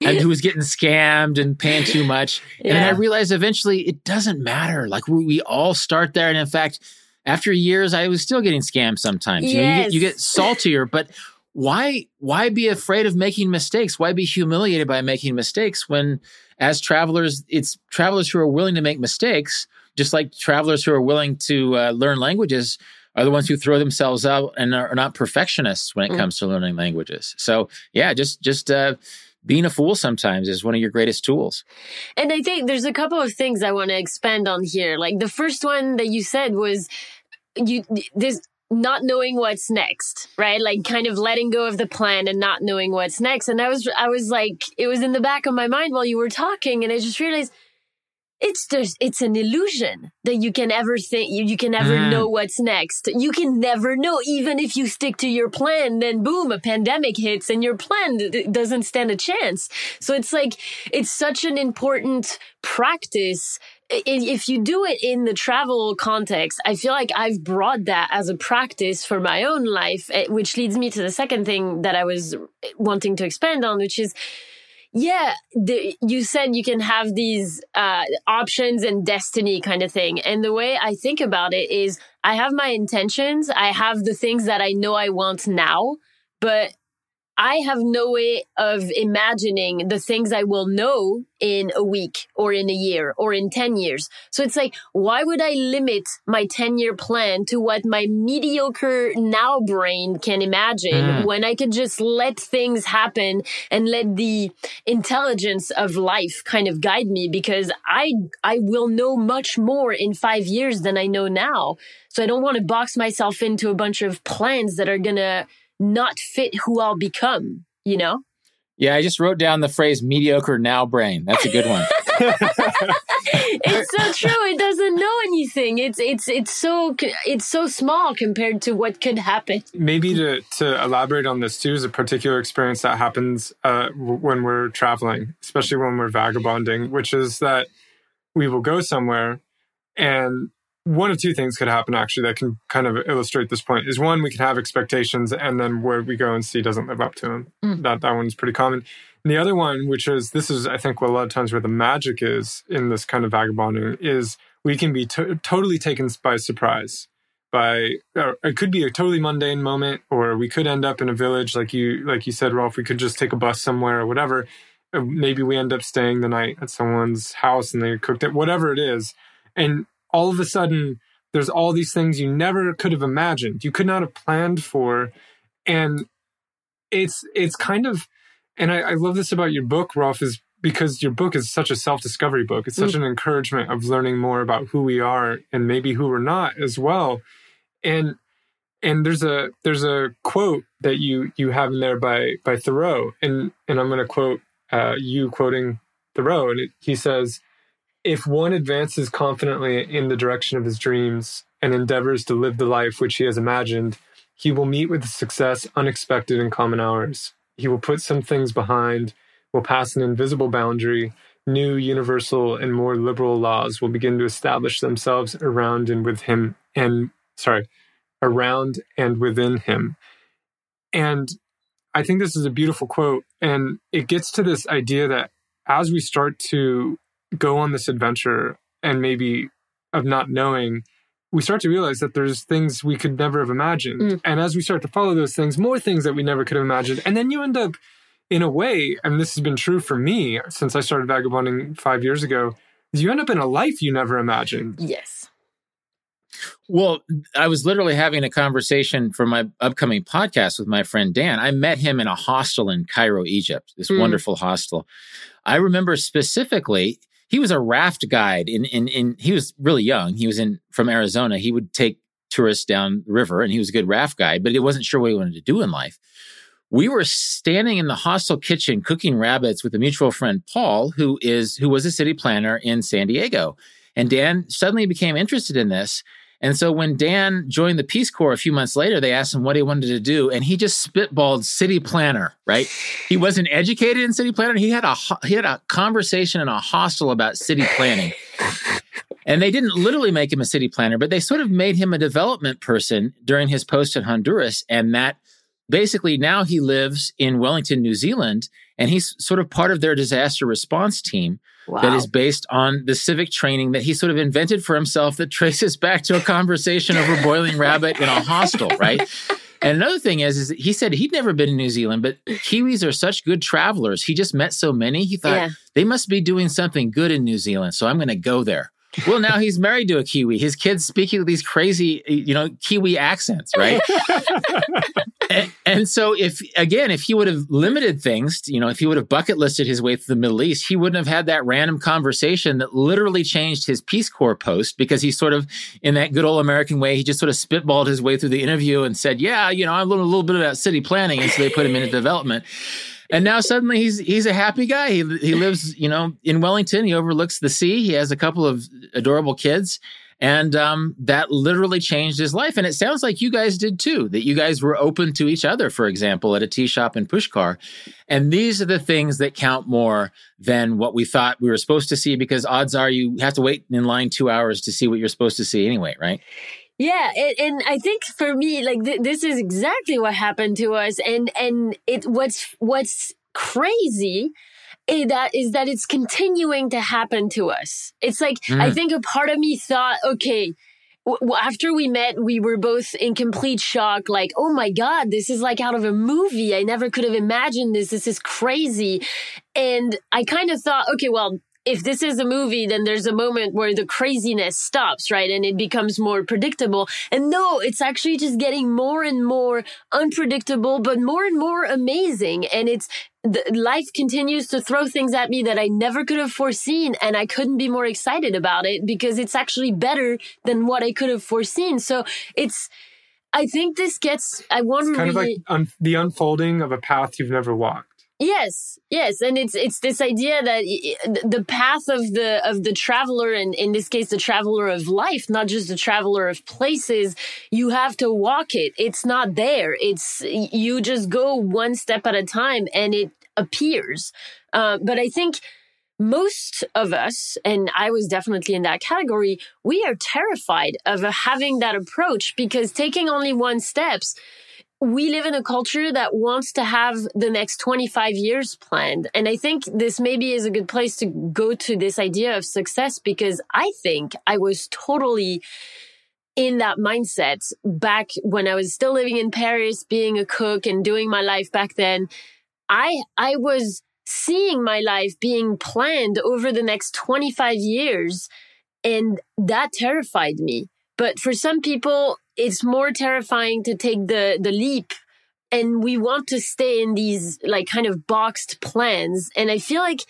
and who was getting scammed and paying too much. Yeah. And I realized eventually it doesn't matter. Like we, we all start there. And in fact, after years, I was still getting scammed sometimes. Yes. You, know, you, get, you get saltier, but why why be afraid of making mistakes? Why be humiliated by making mistakes when as travelers, it's travelers who are willing to make mistakes, just like travelers who are willing to uh, learn languages are the ones who throw themselves out and are not perfectionists when it mm. comes to learning languages. So yeah, just just uh, being a fool sometimes is one of your greatest tools. And I think there's a couple of things I want to expand on here. Like the first one that you said was you this not knowing what's next, right? Like kind of letting go of the plan and not knowing what's next. And I was I was like it was in the back of my mind while you were talking and I just realized it's just it's an illusion that you can ever think you, you can ever mm. know what's next. You can never know. Even if you stick to your plan then boom a pandemic hits and your plan d- doesn't stand a chance. So it's like it's such an important practice. If you do it in the travel context, I feel like I've brought that as a practice for my own life, eh, which leads me to the second thing that I was wanting to expand on, which is yeah, the, you said you can have these uh, options and destiny kind of thing. And the way I think about it is I have my intentions, I have the things that I know I want now, but I have no way of imagining the things I will know in a week or in a year or in 10 years. So it's like, why would I limit my 10 year plan to what my mediocre now brain can imagine mm. when I could just let things happen and let the intelligence of life kind of guide me because I, I will know much more in five years than I know now. So I don't want to box myself into a bunch of plans that are going to not fit who I'll become, you know? Yeah, I just wrote down the phrase mediocre now brain. That's a good one. it's so true. It doesn't know anything. It's it's it's so it's so small compared to what could happen. Maybe to to elaborate on this too is a particular experience that happens uh, when we're traveling, especially when we're vagabonding, which is that we will go somewhere and one of two things could happen actually that can kind of illustrate this point is one we can have expectations and then where we go and see doesn't live up to them mm. that that one's pretty common. And the other one which is this is i think what a lot of times where the magic is in this kind of vagabonding is we can be to- totally taken by surprise by it could be a totally mundane moment or we could end up in a village like you like you said rolf we could just take a bus somewhere or whatever maybe we end up staying the night at someone's house and they cooked it whatever it is. And all of a sudden there's all these things you never could have imagined you could not have planned for. And it's it's kind of and I, I love this about your book rolf is because your book is such a self-discovery book. It's such mm. an encouragement of learning more about who we are and maybe who we're not as well. And and there's a there's a quote that you you have in there by by thoreau. And and i'm going to quote uh, you quoting thoreau. And it, he says if one advances confidently in the direction of his dreams and endeavors to live the life which he has imagined, he will meet with success unexpected in common hours. He will put some things behind, will pass an invisible boundary. New, universal, and more liberal laws will begin to establish themselves around and with him, and sorry, around and within him. And I think this is a beautiful quote. And it gets to this idea that as we start to go on this adventure and maybe of not knowing, we start to realize that there's things we could never have imagined. Mm. And as we start to follow those things, more things that we never could have imagined. And then you end up, in a way, and this has been true for me since I started vagabonding five years ago, is you end up in a life you never imagined. Yes. Well, I was literally having a conversation for my upcoming podcast with my friend Dan. I met him in a hostel in Cairo, Egypt, this mm. wonderful hostel. I remember specifically he was a raft guide in, in, in, he was really young. He was in, from Arizona. He would take tourists down the river and he was a good raft guide, but he wasn't sure what he wanted to do in life. We were standing in the hostel kitchen cooking rabbits with a mutual friend, Paul, who is, who was a city planner in San Diego. And Dan suddenly became interested in this. And so when Dan joined the Peace Corps a few months later, they asked him what he wanted to do, and he just spitballed city planner. Right? he wasn't educated in city planner. He had a he had a conversation in a hostel about city planning. And they didn't literally make him a city planner, but they sort of made him a development person during his post in Honduras. And that basically now he lives in Wellington, New Zealand, and he's sort of part of their disaster response team wow. that is based on the civic training that he sort of invented for himself that traces back to a conversation over boiling rabbit in a hostel, right? And another thing is, is he said he'd never been in New Zealand, but Kiwis are such good travelers. He just met so many. He thought yeah. they must be doing something good in New Zealand. So I'm going to go there. Well, now he's married to a Kiwi. His kids speaking with these crazy, you know, Kiwi accents, right? and, and, so, if again, if he would have limited things, you know, if he would have bucket listed his way through the Middle East, he wouldn't have had that random conversation that literally changed his Peace Corps post because he sort of, in that good old American way, he just sort of spitballed his way through the interview and said, "Yeah, you know, I learned a little bit about city planning," and so they put him into development and now suddenly he's he's a happy guy. He he lives, you know, in Wellington. He overlooks the sea. He has a couple of adorable kids, and um, that literally changed his life. And it sounds like you guys did too. That you guys were open to each other, for example, at a tea shop in Pushkar. And these are the things that count more than what we thought we were supposed to see, because odds are you have to wait in line two hours to see what you're supposed to see anyway, right? Yeah, it, and I think for me, like th- this is exactly what happened to us, and and it what's what's crazy is that is that it's continuing to happen to us. It's like mm. I think a part of me thought, okay, w- after we met, we were both in complete shock. Like, oh my God, this is like out of a movie. I never could have imagined this. This is crazy. And I kind of thought, okay, well, if this is a movie, then there's a moment where the craziness stops, right? And it becomes more predictable. And no, it's actually just getting more and more unpredictable, but more and more amazing. And it's, the, life continues to throw things at me that I never could have foreseen. And I couldn't be more excited about it because it's actually better than what I could have foreseen. So it's, I think this gets, I want to kind really, of like un- the unfolding of a path you've never walked. Yes, yes, and it's it's this idea that the path of the of the traveler, and in this case, the traveler of life, not just the traveler of places. You have to walk it. It's not there. It's you just go one step at a time, and it appears. Uh, but I think most of us, and I was definitely in that category, we are terrified of having that approach because taking only one steps we live in a culture that wants to have the next 25 years planned. And I think this maybe is a good place to go to this idea of success because I think I was totally in that mindset back when I was still living in Paris, being a cook and doing my life back then. I, I was seeing my life being planned over the next 25 years. And that terrified me. But for some people, it's more terrifying to take the the leap. And we want to stay in these like kind of boxed plans. And i feel like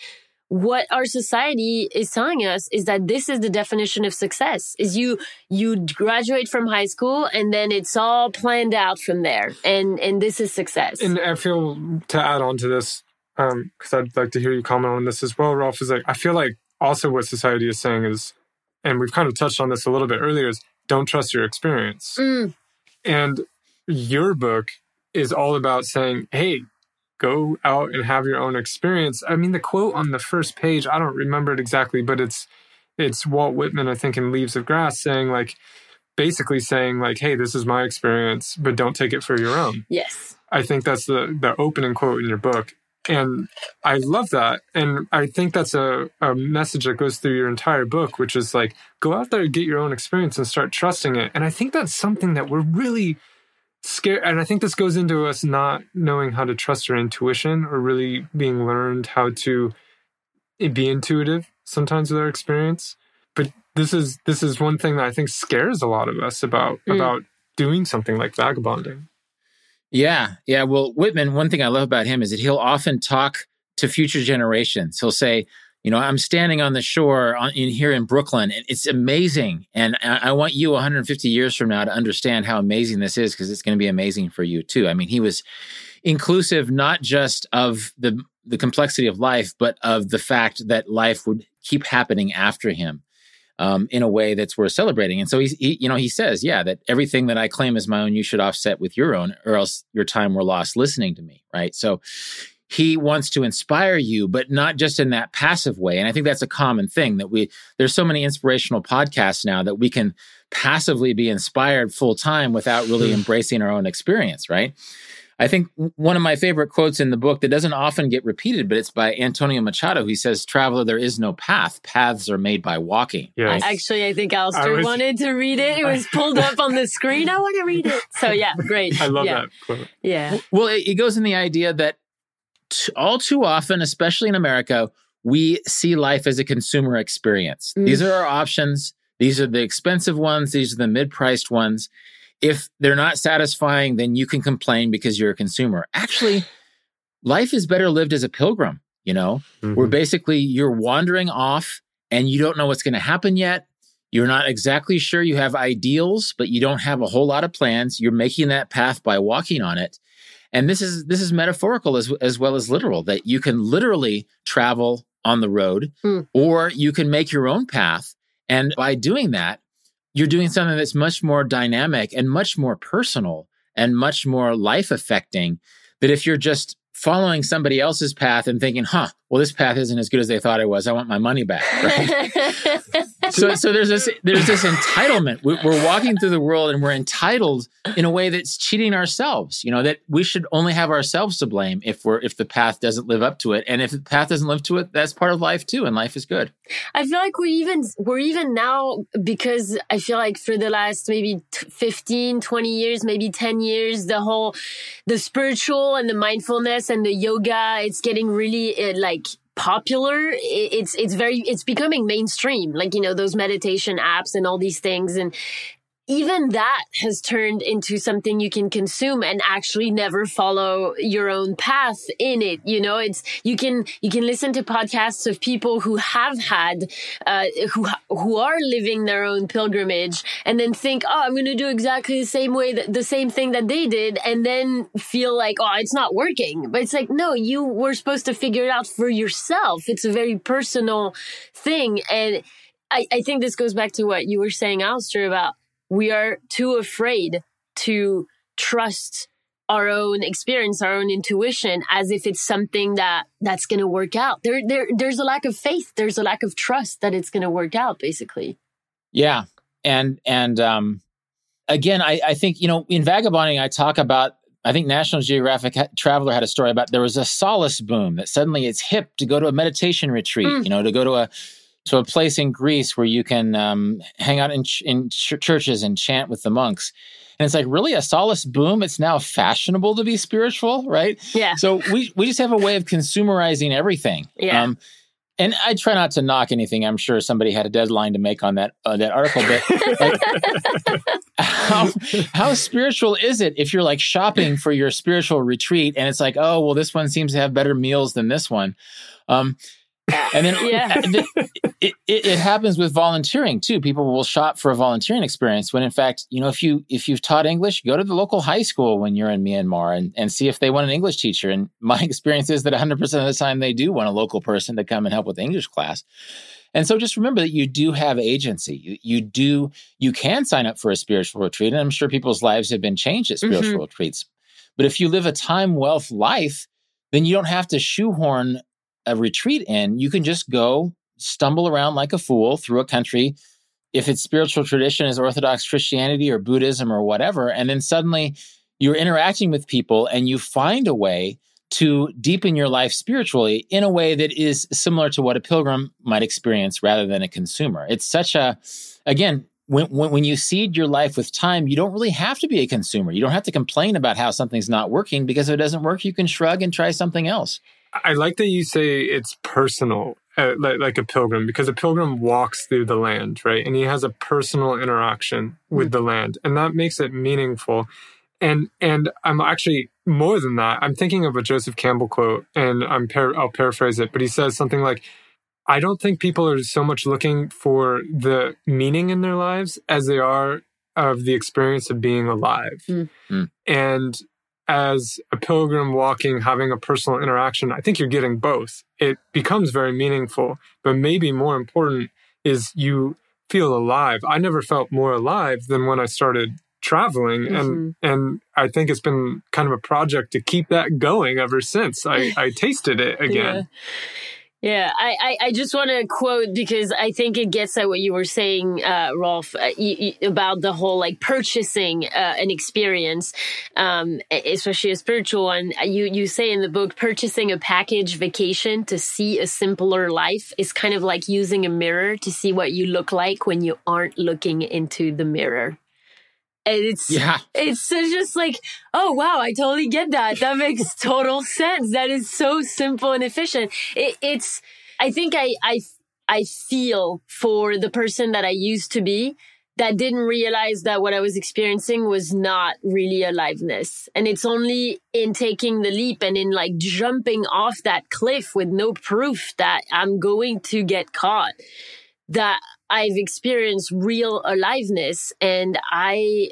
what our society is telling us is that this is the definition of success is you you graduate from high school and then it's all planned out from there. And and this is success. And i feel to add on to this um because i'd like to hear you comment on this as well rolf is like i feel like also what society is saying is and we've kind of touched on this a little bit earlier is don't trust your experience. Mm. And your book is all about saying, hey, go out and have your own experience. I mean, the quote on the first page, I don't remember it exactly, but it's it's Walt Whitman, I think, in Leaves of Grass, saying like basically saying like, hey, this is my experience, but don't take it for your own. Yes. I think that's the the opening quote in your book. And I love that. And I think that's a, a message that goes through your entire book, which is like, go out there, get your own experience and start trusting it. And I think that's something that we're really scared. And I think this goes into us not knowing how to trust our intuition or really being learned how to be intuitive sometimes with our experience. But this is this is one thing that I think scares a lot of us about mm. about doing something like vagabonding. Yeah. Yeah. Well, Whitman, one thing I love about him is that he'll often talk to future generations. He'll say, you know, I'm standing on the shore on, in here in Brooklyn, and it's amazing. And I, I want you 150 years from now to understand how amazing this is because it's going to be amazing for you too. I mean, he was inclusive not just of the the complexity of life, but of the fact that life would keep happening after him um, in a way that's worth celebrating. And so he's, he, you know, he says, yeah, that everything that I claim as my own, you should offset with your own, or else your time were lost listening to me, right? So he wants to inspire you, but not just in that passive way. And I think that's a common thing that we, there's so many inspirational podcasts now that we can passively be inspired full time without really hmm. embracing our own experience, right? I think one of my favorite quotes in the book that doesn't often get repeated, but it's by Antonio Machado. He says, Traveler, there is no path. Paths are made by walking. Yes. Actually, I think Alistair was, wanted to read it. It was pulled up on the screen. I want to read it. So, yeah, great. I love yeah. that quote. Yeah. Well, it, it goes in the idea that t- all too often, especially in America, we see life as a consumer experience. Mm. These are our options. These are the expensive ones. These are the mid priced ones. If they're not satisfying, then you can complain because you're a consumer. Actually, life is better lived as a pilgrim, you know, mm-hmm. where basically you're wandering off and you don't know what's going to happen yet. You're not exactly sure you have ideals, but you don't have a whole lot of plans. You're making that path by walking on it. And this is this is metaphorical as as well as literal that you can literally travel on the road mm. or you can make your own path and by doing that you're doing something that's much more dynamic and much more personal and much more life affecting that if you're just following somebody else's path and thinking, huh, well, this path isn't as good as they thought it was. I want my money back. Right? so so there's this there's this entitlement. We're walking through the world and we're entitled in a way that's cheating ourselves. You know that we should only have ourselves to blame if we're if the path doesn't live up to it, and if the path doesn't live to it, that's part of life too, and life is good. I feel like we even we're even now because I feel like for the last maybe 15, 20 years, maybe 10 years, the whole the spiritual and the mindfulness and the yoga, it's getting really uh, like popular it's it's very it's becoming mainstream. Like you know those meditation apps and all these things. And even that has turned into something you can consume and actually never follow your own path in it you know? It's you can you can listen to podcasts of people who have had uh, who who are living their own pilgrimage and then think oh i'm going to do exactly the same way that the same thing that they did and then feel like oh it's not working. But it's like no you were supposed to figure it out for yourself. It's a very personal thing. And I, I think this goes back to what you were saying, Alistair, about we are too afraid to trust our own experience, our own intuition, as if it's something that that's going to work out. There, there, there's a lack of faith. There's a lack of trust that it's going to work out. Basically. Yeah, and and um, again, I, I think you know in vagabonding, I talk about. I think National Geographic Traveler had a story about there was a solace boom that suddenly it's hip to go to a meditation retreat, mm. you know, to go to a to a place in Greece where you can um, hang out in, ch- in ch- churches and chant with the monks. And it's like really a solace boom. It's now fashionable to be spiritual, right? Yeah. So we we just have a way of consumerizing everything. Yeah. Um, and I try not to knock anything. I'm sure somebody had a deadline to make on that uh, that article, but like, how how spiritual is it if you're like shopping for your spiritual retreat and it's like, oh well, this one seems to have better meals than this one. Um, and then yeah. it, it, it, happens with volunteering too. People will shop for a volunteering experience when in fact, you know, if you if you've taught English, go to the local high school when you're in Myanmar and, and see if they want an English teacher. And my experience is that 100% of the time they do want a local person to come and help with the English class. And so just remember that you do have agency. You, you do you can sign up for a spiritual retreat. And I'm sure people's lives have been changed at spiritual mm-hmm. retreats. But if you live a time wealth life, then you don't have to shoehorn a retreat in, you can just go stumble around like a fool through a country. If its spiritual tradition is Orthodox Christianity or Buddhism or whatever, and then suddenly you're interacting with people and you find a way to deepen your life spiritually in a way that is similar to what a pilgrim might experience rather than a consumer. It's such a, again, when, when, when, you seed your life with time, you don't really have to be a consumer. You don't have to complain about how something's not working because if it doesn't work, you can shrug and try something else. I like that you say it's personal, uh, like, like, a pilgrim, because a pilgrim walks through the land, right? And he has a personal interaction with mm-hmm. the land, and that makes it meaningful. And and I'm actually more than that. I'm thinking of a Joseph Campbell quote, and I'm par- I'll paraphrase it, but he says something like, "I don't think people are so much looking for the meaning in their lives as they are of the experience of being alive." Mm-hmm. And as a pilgrim walking, having a personal interaction, I think you're getting both. It becomes very meaningful, but maybe more important is you feel alive. I never felt more alive than when I started traveling mm-hmm. and and I think it's been kind of a project to keep that going ever since I I tasted it again. Yeah. Yeah, I, I, I, just want to quote because I think it gets at what you were saying, uh, Rolf, uh, y- y- about the whole like purchasing uh, an experience, um, especially a spiritual one. You you say in the book, purchasing a package vacation to see a simpler life is kind of like using a mirror to see what you look like when you aren't looking into the mirror. And it's yeah. it's just like, oh wow, I totally get that. That makes total sense. That is so simple and efficient. It, it's I think I I I feel for the person that I used to be that didn't realize that what I was experiencing was not really aliveness. And it's only in taking the leap and in like jumping off that cliff with no proof that I'm going to get caught that I've experienced real aliveness. And I,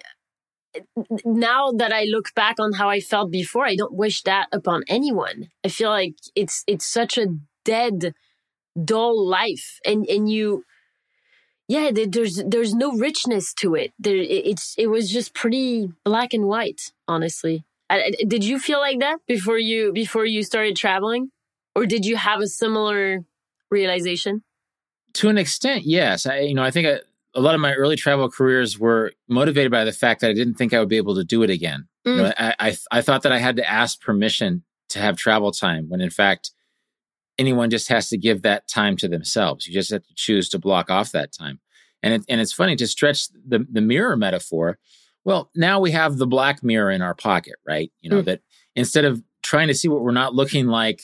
now that I look back on how I felt before, I don't wish that upon anyone. I feel like it's, it's such a dead, dull life. And, and you, yeah, there's, there's no richness to it. There, it's, it was just pretty black and white, honestly. did you feel like that before you, before you started traveling? Or did you have a similar realization? To an extent, yes. I, you know, I think a, a lot of my early travel careers were motivated by the fact that I didn't think I would be able to do it again. Mm. You know, I, I, I thought that I had to ask permission to have travel time when in fact anyone just has to give that time to themselves. You just have to choose to block off that time. And it, and it's funny to stretch the the mirror metaphor. Well, now we have the black mirror in our pocket, right? You know mm. that instead of trying to see what we're not looking like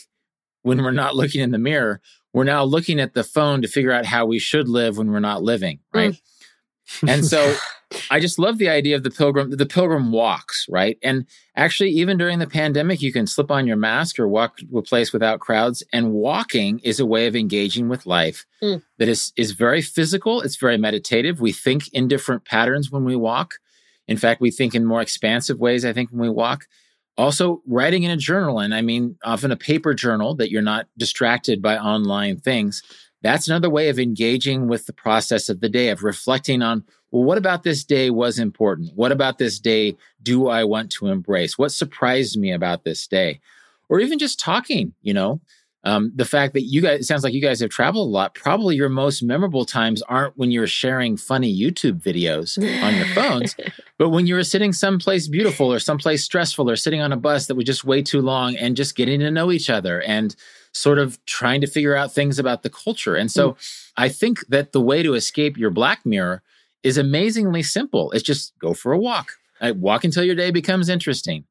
when we're not looking in the mirror, we're now looking at the phone to figure out how we should live when we're not living, right? Mm. and so I just love the idea of the pilgrim, the pilgrim walks, right? And actually, even during the pandemic, you can slip on your mask or walk to a place without crowds. And walking is a way of engaging with life mm. that is is very physical. It's very meditative. We think in different patterns when we walk. In fact, we think in more expansive ways. I think when we walk. Also, writing in a journal, and I mean often a paper journal that you're not distracted by online things. That's another way of engaging with the process of the day, of reflecting on well, what about this day was important? What about this day do I want to embrace? What surprised me about this day? Or even just talking, you know, um, the fact that you guys, it sounds like you guys have traveled a lot. Probably your most memorable times aren't when you're sharing funny YouTube videos on your phones, but when you were sitting someplace beautiful or someplace stressful or sitting on a bus that was just way too long and just getting to know each other and sort of trying to figure out things about the culture. And so mm. I think that the way to escape your black mirror is amazingly simple. It's just go for a walk. Right? Walk until your day becomes interesting.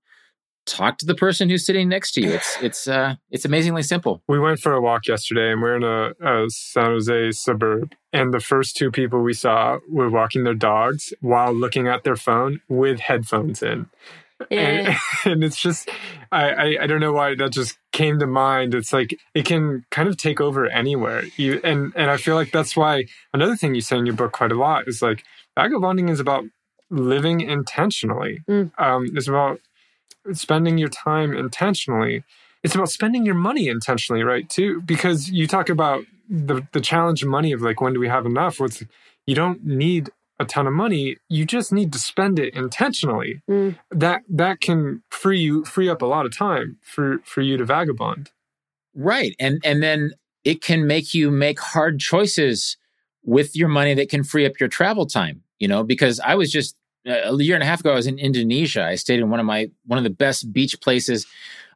Talk to the person who's sitting next to you. It's it's uh it's amazingly simple. We went for a walk yesterday, and we're in a, a San Jose suburb. And the first two people we saw were walking their dogs while looking at their phone with headphones in. Yeah. And, and, it's just I, I, I don't know why that just came to mind. It's like it can kind of take over anywhere. You and and I feel like that's why another thing you say in your book quite a lot is like vagabonding is about living intentionally. Mm. Um, it's about spending your time intentionally. It's about spending your money intentionally, right? Too, because you talk about the the challenge of money of like when do we have enough? What's you don't need a ton of money you just need to spend it intentionally mm. that that can free you free up a lot of time for for you to vagabond right and and then it can make you make hard choices with your money that can free up your travel time you know because i was just a year and a half ago i was in indonesia i stayed in one of my one of the best beach places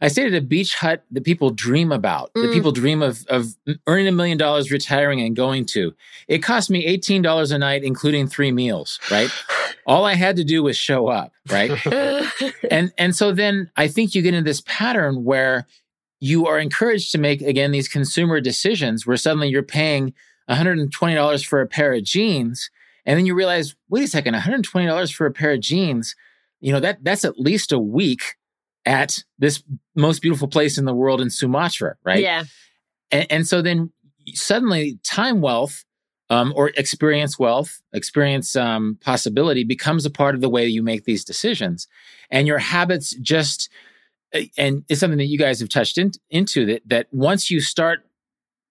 I stayed at a beach hut that people dream about, mm. that people dream of, of earning a million dollars, retiring, and going to. It cost me $18 a night, including three meals, right? All I had to do was show up, right? and, and so then I think you get into this pattern where you are encouraged to make, again, these consumer decisions where suddenly you're paying $120 for a pair of jeans. And then you realize, wait a second, $120 for a pair of jeans, you know, that that's at least a week at this most beautiful place in the world in Sumatra, right? Yeah. And, and so then suddenly time wealth um, or experience wealth, experience um, possibility becomes a part of the way you make these decisions. And your habits just, and it's something that you guys have touched in, into that, that once you start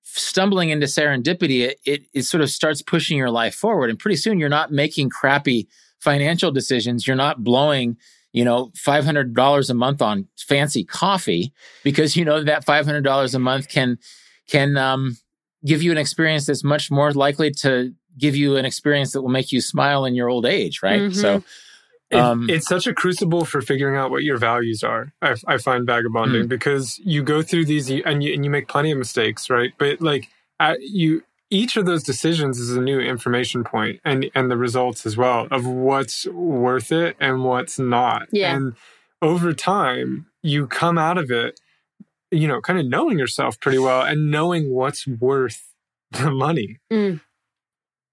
stumbling into serendipity, it, it, it sort of starts pushing your life forward. And pretty soon you're not making crappy financial decisions. You're not blowing you know, $500 a month on fancy coffee because you know that $500 a month can can um, give you an experience that's much more likely to give you an experience that will make you smile in your old age, right? Mm-hmm. So um, it, it's such a crucible for figuring out what your values are. I, I find vagabonding mm-hmm. because you go through these and you, and you make plenty of mistakes, right? But like at, you each of those decisions is a new information point and and the results as well of what's worth it and what's not yeah. and over time you come out of it you know kind of knowing yourself pretty well and knowing what's worth the money mm.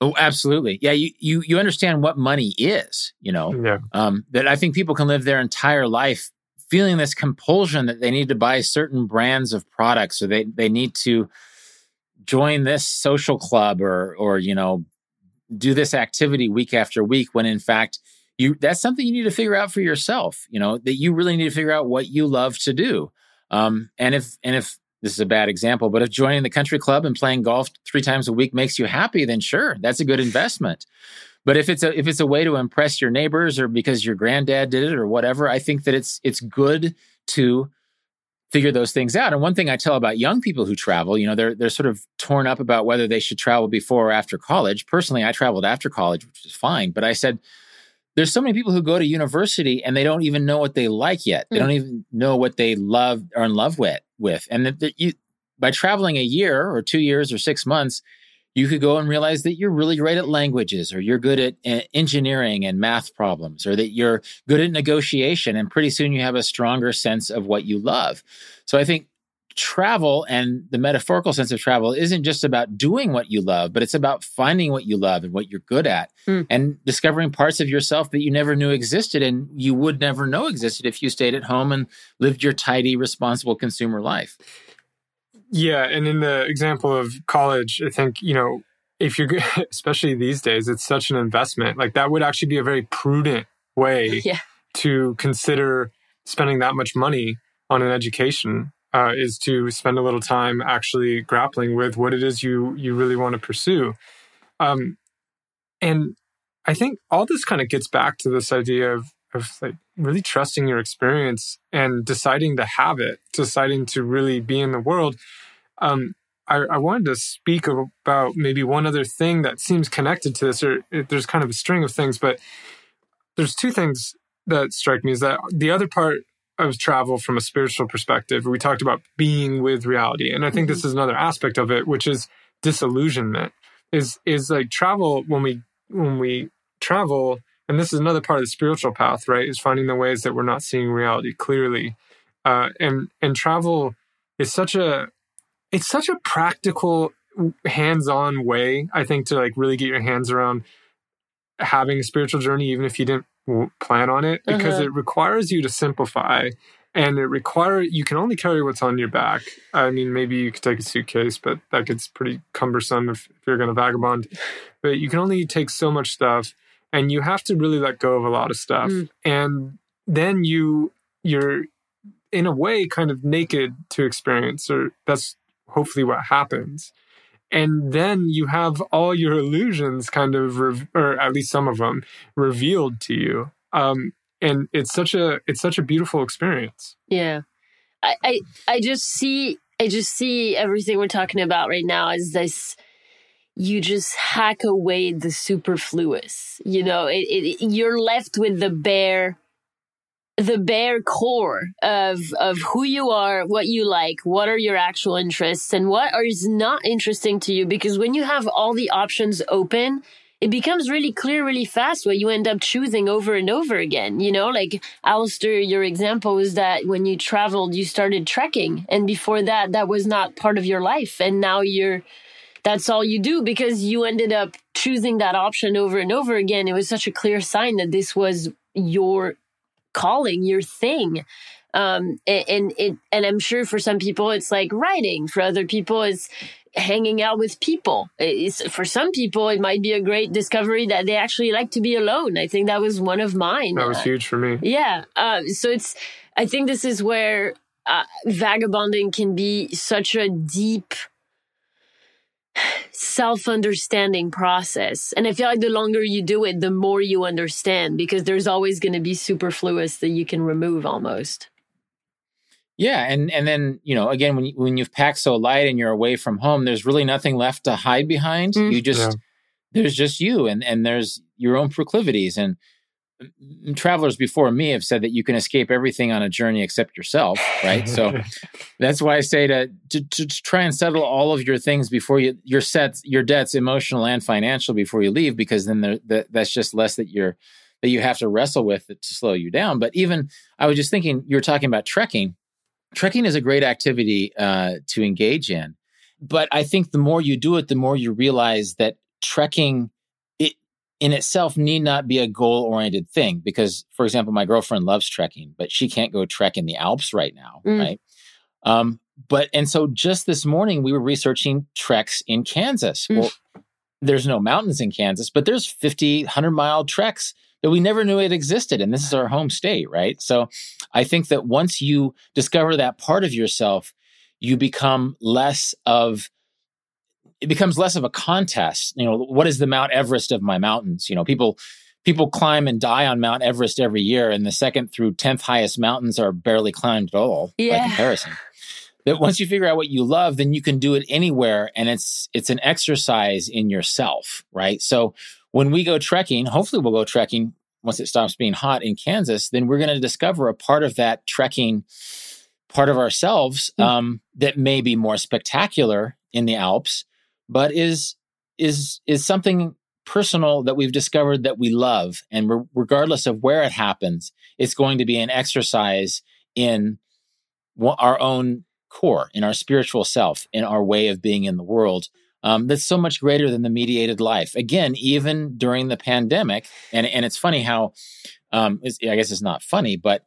Oh absolutely. Yeah you, you you understand what money is you know? Yeah. um, that i think people can live their entire life feeling this compulsion that they need to buy certain brands of products or they they need to join this social club or or you know do this activity week after week when in fact you that's something you need to figure out for yourself you know that you really need to figure out what you love to do. Um, and if and if this is a bad example but if joining the country club and playing golf three times a week makes you happy then sure that's a good investment but if it's a if it's a way to impress your neighbors or because your granddad did it or whatever i think that it's it's good to figure those things out. And one thing I tell about young people who travel, you know, they're they're sort of torn up about whether they should travel before or after college. Personally, I traveled after college, which is fine, but I said there's so many people who go to university and they don't even know what they like yet. They mm. don't even know what they love or in love with with. And that, that you by traveling a year or 2 years or 6 months, you could go and realize that you're really great at languages or you're good at uh, engineering and math problems or that you're good at negotiation and pretty soon you have a stronger sense of what you love so i think travel and the metaphorical sense of travel isn't just about doing what you love but it's about finding what you love and what you're good at mm. and discovering parts of yourself that you never knew existed and you would never know existed if you stayed at home and lived your tidy responsible consumer life yeah, and in the example of college, I think you know if you're especially these days, it's such an investment. Like that would actually be a very prudent way yeah. to consider spending that much money on an education. Uh, is to spend a little time actually grappling with what it is you you really want to pursue. Um, and I think all this kind of gets back to this idea of of like really trusting your experience and deciding to have it, deciding to really be in the world. Um, I, I, wanted to speak about maybe one other thing that seems connected to this, or there's kind of a string of things, but there's two things that strike me is that the other part of travel from a spiritual perspective, we talked about being with reality. And I think mm-hmm. this is another aspect of it, which is disillusionment. Is is like travel when we when we travel, and this is another part of the spiritual path, right? Is finding the ways that we're not seeing reality clearly. Uh, and and travel is such a it's such a practical hands-on way i think to like really get your hands around having a spiritual journey even if you didn't plan on it because uh-huh. it requires you to simplify and it require you can only carry what's on your back i mean maybe you could take a suitcase but that gets pretty cumbersome if, if you're going to vagabond but you can only take so much stuff and you have to really let go of a lot of stuff mm. and then you you're in a way kind of naked to experience or that's hopefully what happens and then you have all your illusions kind of re- or at least some of them revealed to you. Um and it's such a it's such a beautiful experience. Yeah. I i, I just see i just see everything we're talking about right now as this you just hack away the superfluous you know? It, it, you're left with the bare the bare core of of who you are, what you like, what are your actual interests, and what is not interesting to you. Because when you have all the options open, it becomes really clear really fast what you end up choosing over and over again. You know, like Alistair, your example is that when you traveled, you started trekking, and before that, that was not part of your life, and now you're that's all you do because you ended up choosing that option over and over again. It was such a clear sign that this was your calling, your thing. Um, and, and it, and I'm sure for some people it's like writing. For other people, it's hanging out with people. It's, for some people, it might be a great discovery that they actually like to be alone. I think that was one of mine. That was uh, huge for me. Yeah. Uh, so it's, I think this is where uh, vagabonding can be such a deep self understanding process. And I feel like the longer you do it, the more you understand because there's always going to be superfluous that you can remove almost. Yeah, and and then you know again when you, when you've packed so light and you're away from home, there's really nothing left to hide behind. Mm. You just yeah. there's just you and and there's your own proclivities and travelers before me have said that you can escape everything on a journey except yourself, right? so that's why I say to, to, to try and settle all of your things before you your sets your debts, emotional and financial, before you leave, because then there, that, that's just less that you're that you have to wrestle with to slow you down. But even I was just thinking, you were talking about trekking. Trekking is a great activity uh, to engage in, but I think the more you do it, the more you realize that trekking in itself need not be a goal oriented thing because for example my girlfriend loves trekking but she can't go trek in the alps right now mm. right um, but and so just this morning we were researching treks in kansas mm. well there's no mountains in kansas but there's 50 100 mile treks that we never knew it existed and this is our home state right so i think that once you discover that part of yourself you become less of it becomes less of a contest. You know, what is the Mount Everest of my mountains? You know, people people climb and die on Mount Everest every year, and the second through 10th highest mountains are barely climbed at all Yeah. by comparison. That once you figure out what you love, then you can do it anywhere, and it's it's an exercise in yourself, right? So when we go trekking, hopefully we'll go trekking once it stops being hot in Kansas. Then we're going to discover a part of that trekking part of ourselves Mm. um, that may be more spectacular in the Alps, but is is is something personal that we've discovered that we love, and re- regardless of where it happens, it's going to be an exercise in wa- our own core, in our spiritual self, in our way of being in the world. Um, that's so much greater than the mediated life. Again, even during the pandemic, and and it's funny how, um, it's, I guess it's not funny, but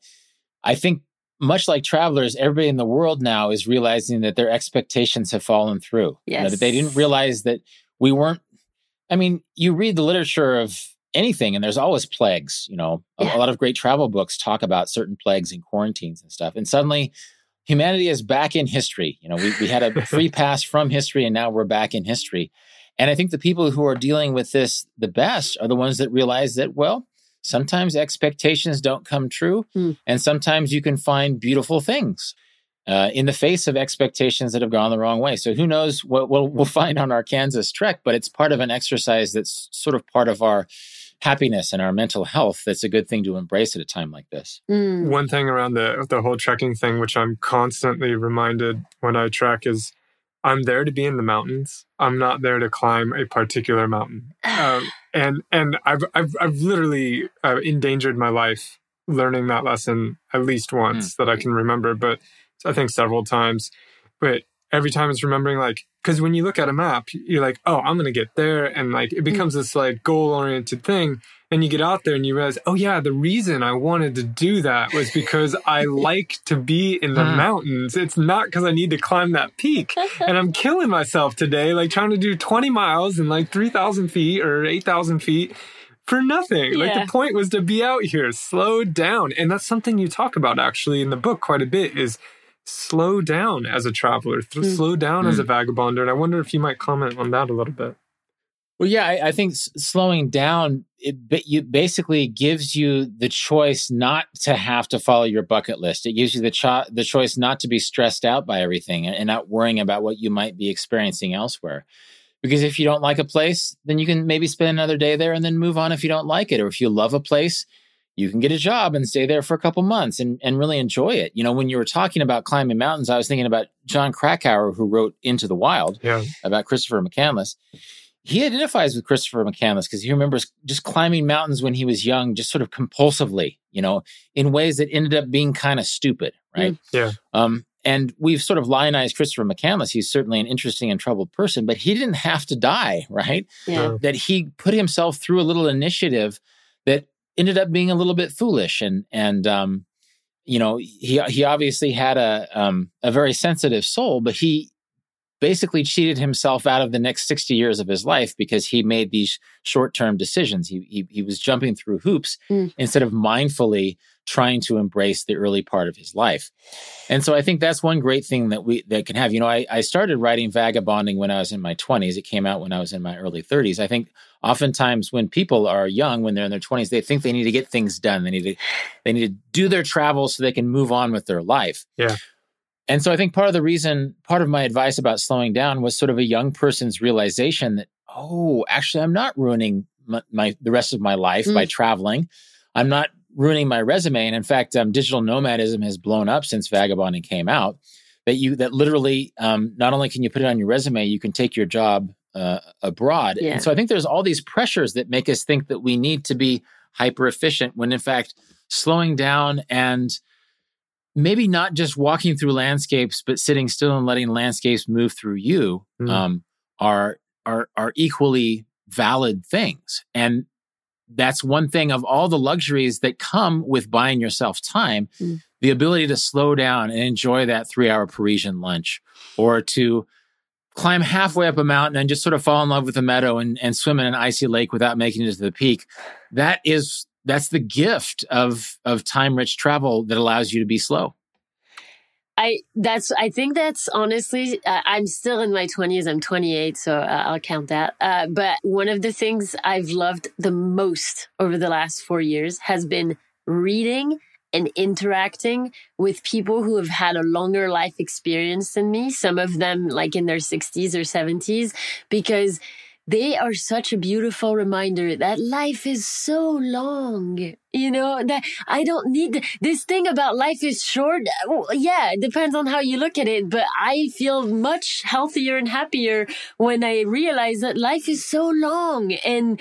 I think much like travelers, everybody in the world now is realizing that their expectations have fallen through. You know, Yes. that they didn't realize that we weren't. I mean, you read the literature of anything, and there's always plagues. You know, a, Yeah. a lot of great travel books talk about certain plagues and quarantines and stuff. And suddenly, humanity is back in history. You know, we, we had a free pass from history, and now we're back in history. And I think the people who are dealing with this the best are the ones that realize that, well, sometimes expectations don't come true, Hmm. and sometimes you can find beautiful things uh, in the face of expectations that have gone the wrong way. So who knows what we'll, we'll find on our Kansas trek, but it's part of an exercise that's sort of part of our happiness and our mental health. That's a good thing to embrace at a time like this. Mm. One thing around the the whole trekking thing, which I'm constantly reminded when I trek, is I'm there to be in the mountains. I'm not there to climb a particular mountain. Um, and and I've I've, I've literally uh, endangered my life learning that lesson at least once that I can remember, but I think several times. But every time it's remembering like because when you look at a map, you're like, oh, I'm gonna get there, and like it becomes this like goal oriented thing. And you get out there and you realize, oh yeah, the reason I wanted to do that was because I like to be in the Hmm. mountains. It's not because I need to climb that peak. And I'm killing myself today, like trying to do 20 miles and like 3,000 feet or 8,000 feet for nothing. Like the point was to be out here, slow down. And that's something you talk about actually in the book quite a bit is slow down as a traveler, th- Mm. slow down as a vagabonder. And I wonder if you might comment on that a little bit. Well, yeah, I, I think s- slowing down it ba- you basically gives you the choice not to have to follow your bucket list. It gives you the cho- the choice not to be stressed out by everything and, and not worrying about what you might be experiencing elsewhere. Because if you don't like a place, then you can maybe spend another day there and then move on if you don't like it. Or if you love a place, you can get a job and stay there for a couple months and, and really enjoy it. You know, when you were talking about climbing mountains, I was thinking about Jon Krakauer, who wrote Into the Wild Yeah. about Christopher McCandless. He identifies with Christopher McCandless because he remembers just climbing mountains when he was young, just sort of compulsively, you know, in ways that ended up being kind of stupid, right? Yeah. Um, and we've sort of lionized Christopher McCandless. He's certainly an interesting and troubled person, but he didn't have to die, right? Yeah. No. That he put himself through a little initiative that ended up being a little bit foolish and and um, you know he he obviously had a um, a very sensitive soul, but he basically cheated himself out of the next 60 years of his life because he made these short-term decisions. He he, he was jumping through hoops Mm. instead of mindfully trying to embrace the early part of his life. And so I think that's one great thing that we that can have. You know, I, I started writing vagabonding when I was in my 20s. It came out when I was in my early 30s. I think oftentimes when people are young, when they're in their 20s, they think they need to get things done. They need to they need to do their travel so they can move on with their life. Yeah. And so I think part of the reason, part of my advice about slowing down was sort of a young person's realization that, oh, actually, I'm not ruining my, my the rest of my life by mm. traveling. I'm not ruining my resume. And in fact, um, digital nomadism has blown up since vagabonding came out. That you that literally um, not only can you put it on your resume, you can take your job uh, abroad. Yeah. And so I think there's all these pressures that make us think that we need to be hyper efficient when in fact slowing down and maybe not just walking through landscapes, but sitting still and letting landscapes move through you Mm. um, are are are equally valid things. And that's one thing of all the luxuries that come with buying yourself time, Mm. the ability to slow down and enjoy that three hour Parisian lunch or to climb halfway up a mountain and just sort of fall in love with a meadow and, and swim in an icy lake without making it to the peak. That is that's the gift of of time rich travel that allows you to be slow. I that's I think that's honestly uh, I'm still in my 20s. I'm 28, so uh, I'll count that. Uh, but one of the things I've loved the most over the last 4 years has been reading and interacting with people who have had a longer life experience than me, some of them like in their 60s or 70s because they are such a beautiful reminder that life is so long. You know, that I don't need this thing about life is short. Yeah, it depends on how you look at it, but I feel much healthier and happier when I realize that life is so long and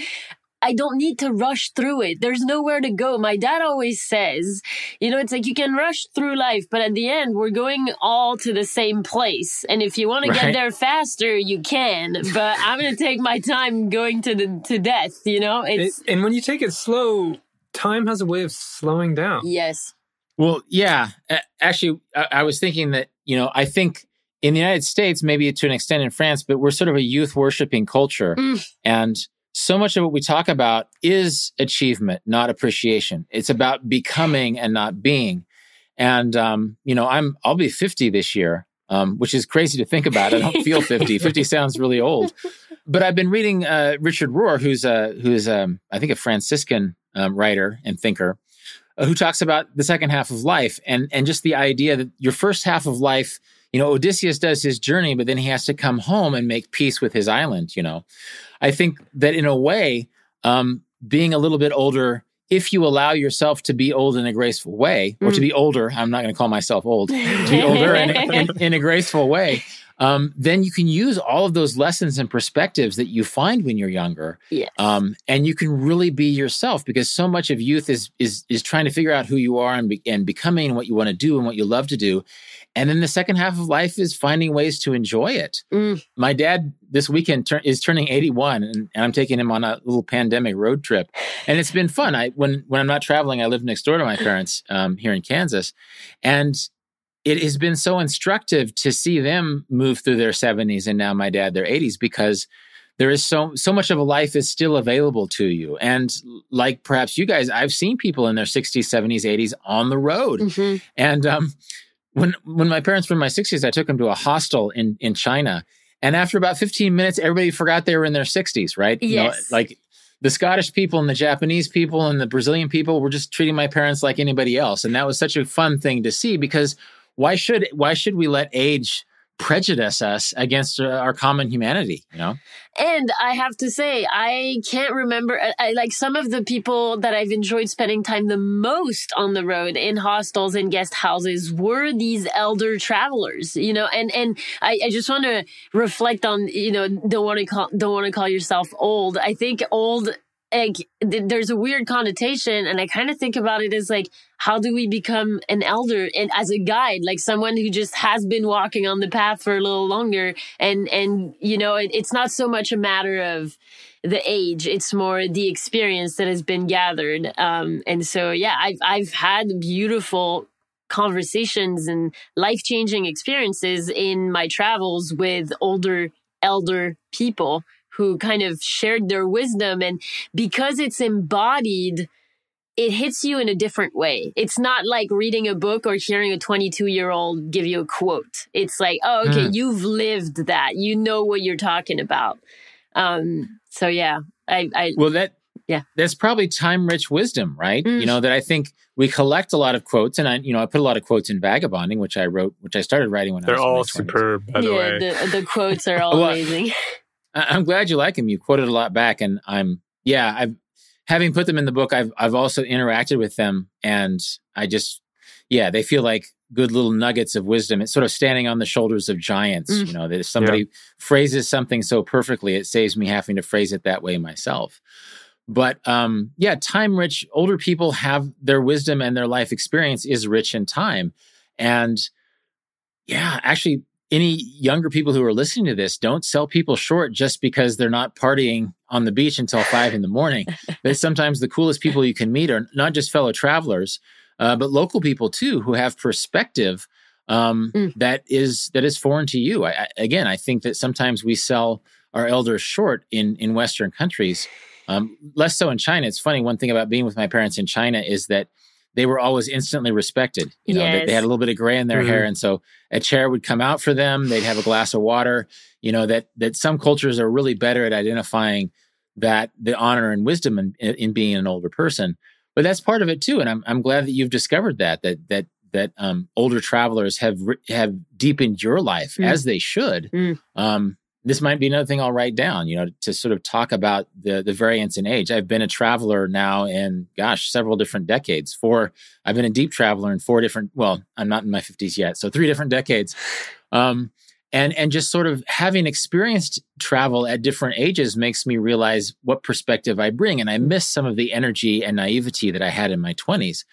I don't need to rush through it. There's nowhere to go. My dad always says, you know, it's like you can rush through life, but at the end, we're going all to the same place. And if you want right. to get there faster, you can. But I'm going to take my time going to the to death. You know, it's it, and when you take it slow, time has a way of slowing down. Yes. Well, yeah. Actually, I, I was thinking that you know, I think in the United States, maybe to an extent in France, but we're sort of a youth worshiping culture, mm. and so much of what we talk about is achievement, not appreciation. It's about becoming and not being. And um, you know, I'm I'll be 50 this year, um, which is crazy to think about. I don't feel 50. 50 sounds really old. But I've been reading uh, Richard Rohr, who's a who's um, I think a Franciscan um, writer and thinker, uh, who talks about the second half of life and and just the idea that your first half of life you know, Odysseus does his journey, but then he has to come home and make peace with his island, you know. I think that in a way, um, being a little bit older, if you allow yourself to be old in a graceful way, or mm. to be older, I'm not going to call myself old, to be older in, in, in a graceful way, um, then you can use all of those lessons and perspectives that you find when you're younger, yes. um, and you can really be yourself because so much of youth is is is trying to figure out who you are and, be, and becoming what you want to do and what you love to do, and then the second half of life is finding ways to enjoy it. Mm. My dad this weekend tur- is turning 81 and, and, I'm taking him on a little pandemic road trip. And it's been fun. I when when I'm not traveling, I live next door to my parents um, here in Kansas. And it has been so instructive to see them move through their 70s and now my dad their 80s because there is so so much of a life is still available to you and like perhaps you guys i've seen people in their 60s 70s 80s on the road mm-hmm. and um, when when my parents were in my 60s i took them to a hostel in in china and after about 15 minutes everybody forgot they were in their 60s right yes. You know, like the Scottish people and the Japanese people and the Brazilian people were just treating my parents like anybody else. And that was such a fun thing to see because why should why should we let age prejudice us against uh, our common humanity you know? And i have to say i can't remember I, I, like some of the people that i've enjoyed spending time the most on the road in hostels and guest houses were these elder travelers you know? And and i, I just want to reflect on you know don't want to call don't want to call yourself old. I think old like there's a weird connotation and i kind of think about it as like how do we become an elder and as a guide like someone who just has been walking on the path for a little longer and and you know it, it's not so much a matter of the age it's more the experience that has been gathered um and so yeah i've i've had beautiful conversations and life-changing experiences in my travels with older elder people who kind of shared their wisdom. And because it's embodied, it hits you in a different way. It's not like reading a book or hearing a 22 year old give you a quote. It's like, oh, okay, mm. you've lived that. You know what you're talking about. Um, so yeah, I, I well that yeah, that's probably time rich wisdom, right? Mm. You know that I think we collect a lot of quotes, and I, you know, I put a lot of quotes in Vagabonding, which I wrote, which I started writing when They're I was all superb. By the yeah, way, the, the quotes are all well, amazing. I'm glad you like him. You quoted a lot back, and I'm yeah. I've having put them in the book. I've I've also interacted with them, and I just yeah, they feel like good little nuggets of wisdom. It's sort of standing on the shoulders of giants. Mm. You know that if somebody yeah. phrases something so perfectly, it saves me having to phrase it that way myself. But um, yeah, time rich older people have their wisdom and their life experience is rich in time, and yeah, actually any younger people who are listening to this, don't sell people short just because they're not partying on the beach until five in the morning. but sometimes the coolest people you can meet are not just fellow travelers, uh, but local people too, who have perspective um, mm. that is that is foreign to you. I, I, again, I think that sometimes we sell our elders short in in Western countries. Um, less so in China. It's funny. One thing about being with my parents in China is that they were always instantly respected. You know, yes. they, they, had a little bit of gray in their mm-hmm. hair, and so a chair would come out for them. They'd have a glass of water. You know that that some cultures are really better at identifying that the honor and wisdom in, in being an older person. But that's part of it too, and I'm I'm glad that you've discovered that that that that um, older travelers have have deepened your life mm. as they should. Mm. Um, this might be another thing I'll write down, you know, to sort of talk about the the variance in age. I've been a traveler now in gosh, several different decades. Four I've been a deep traveler in four different well, I'm not in my 50s yet, so three different decades. Um, and and just sort of having experienced travel at different ages makes me realize what perspective I bring and I miss some of the energy and naivety that I had in my 20s.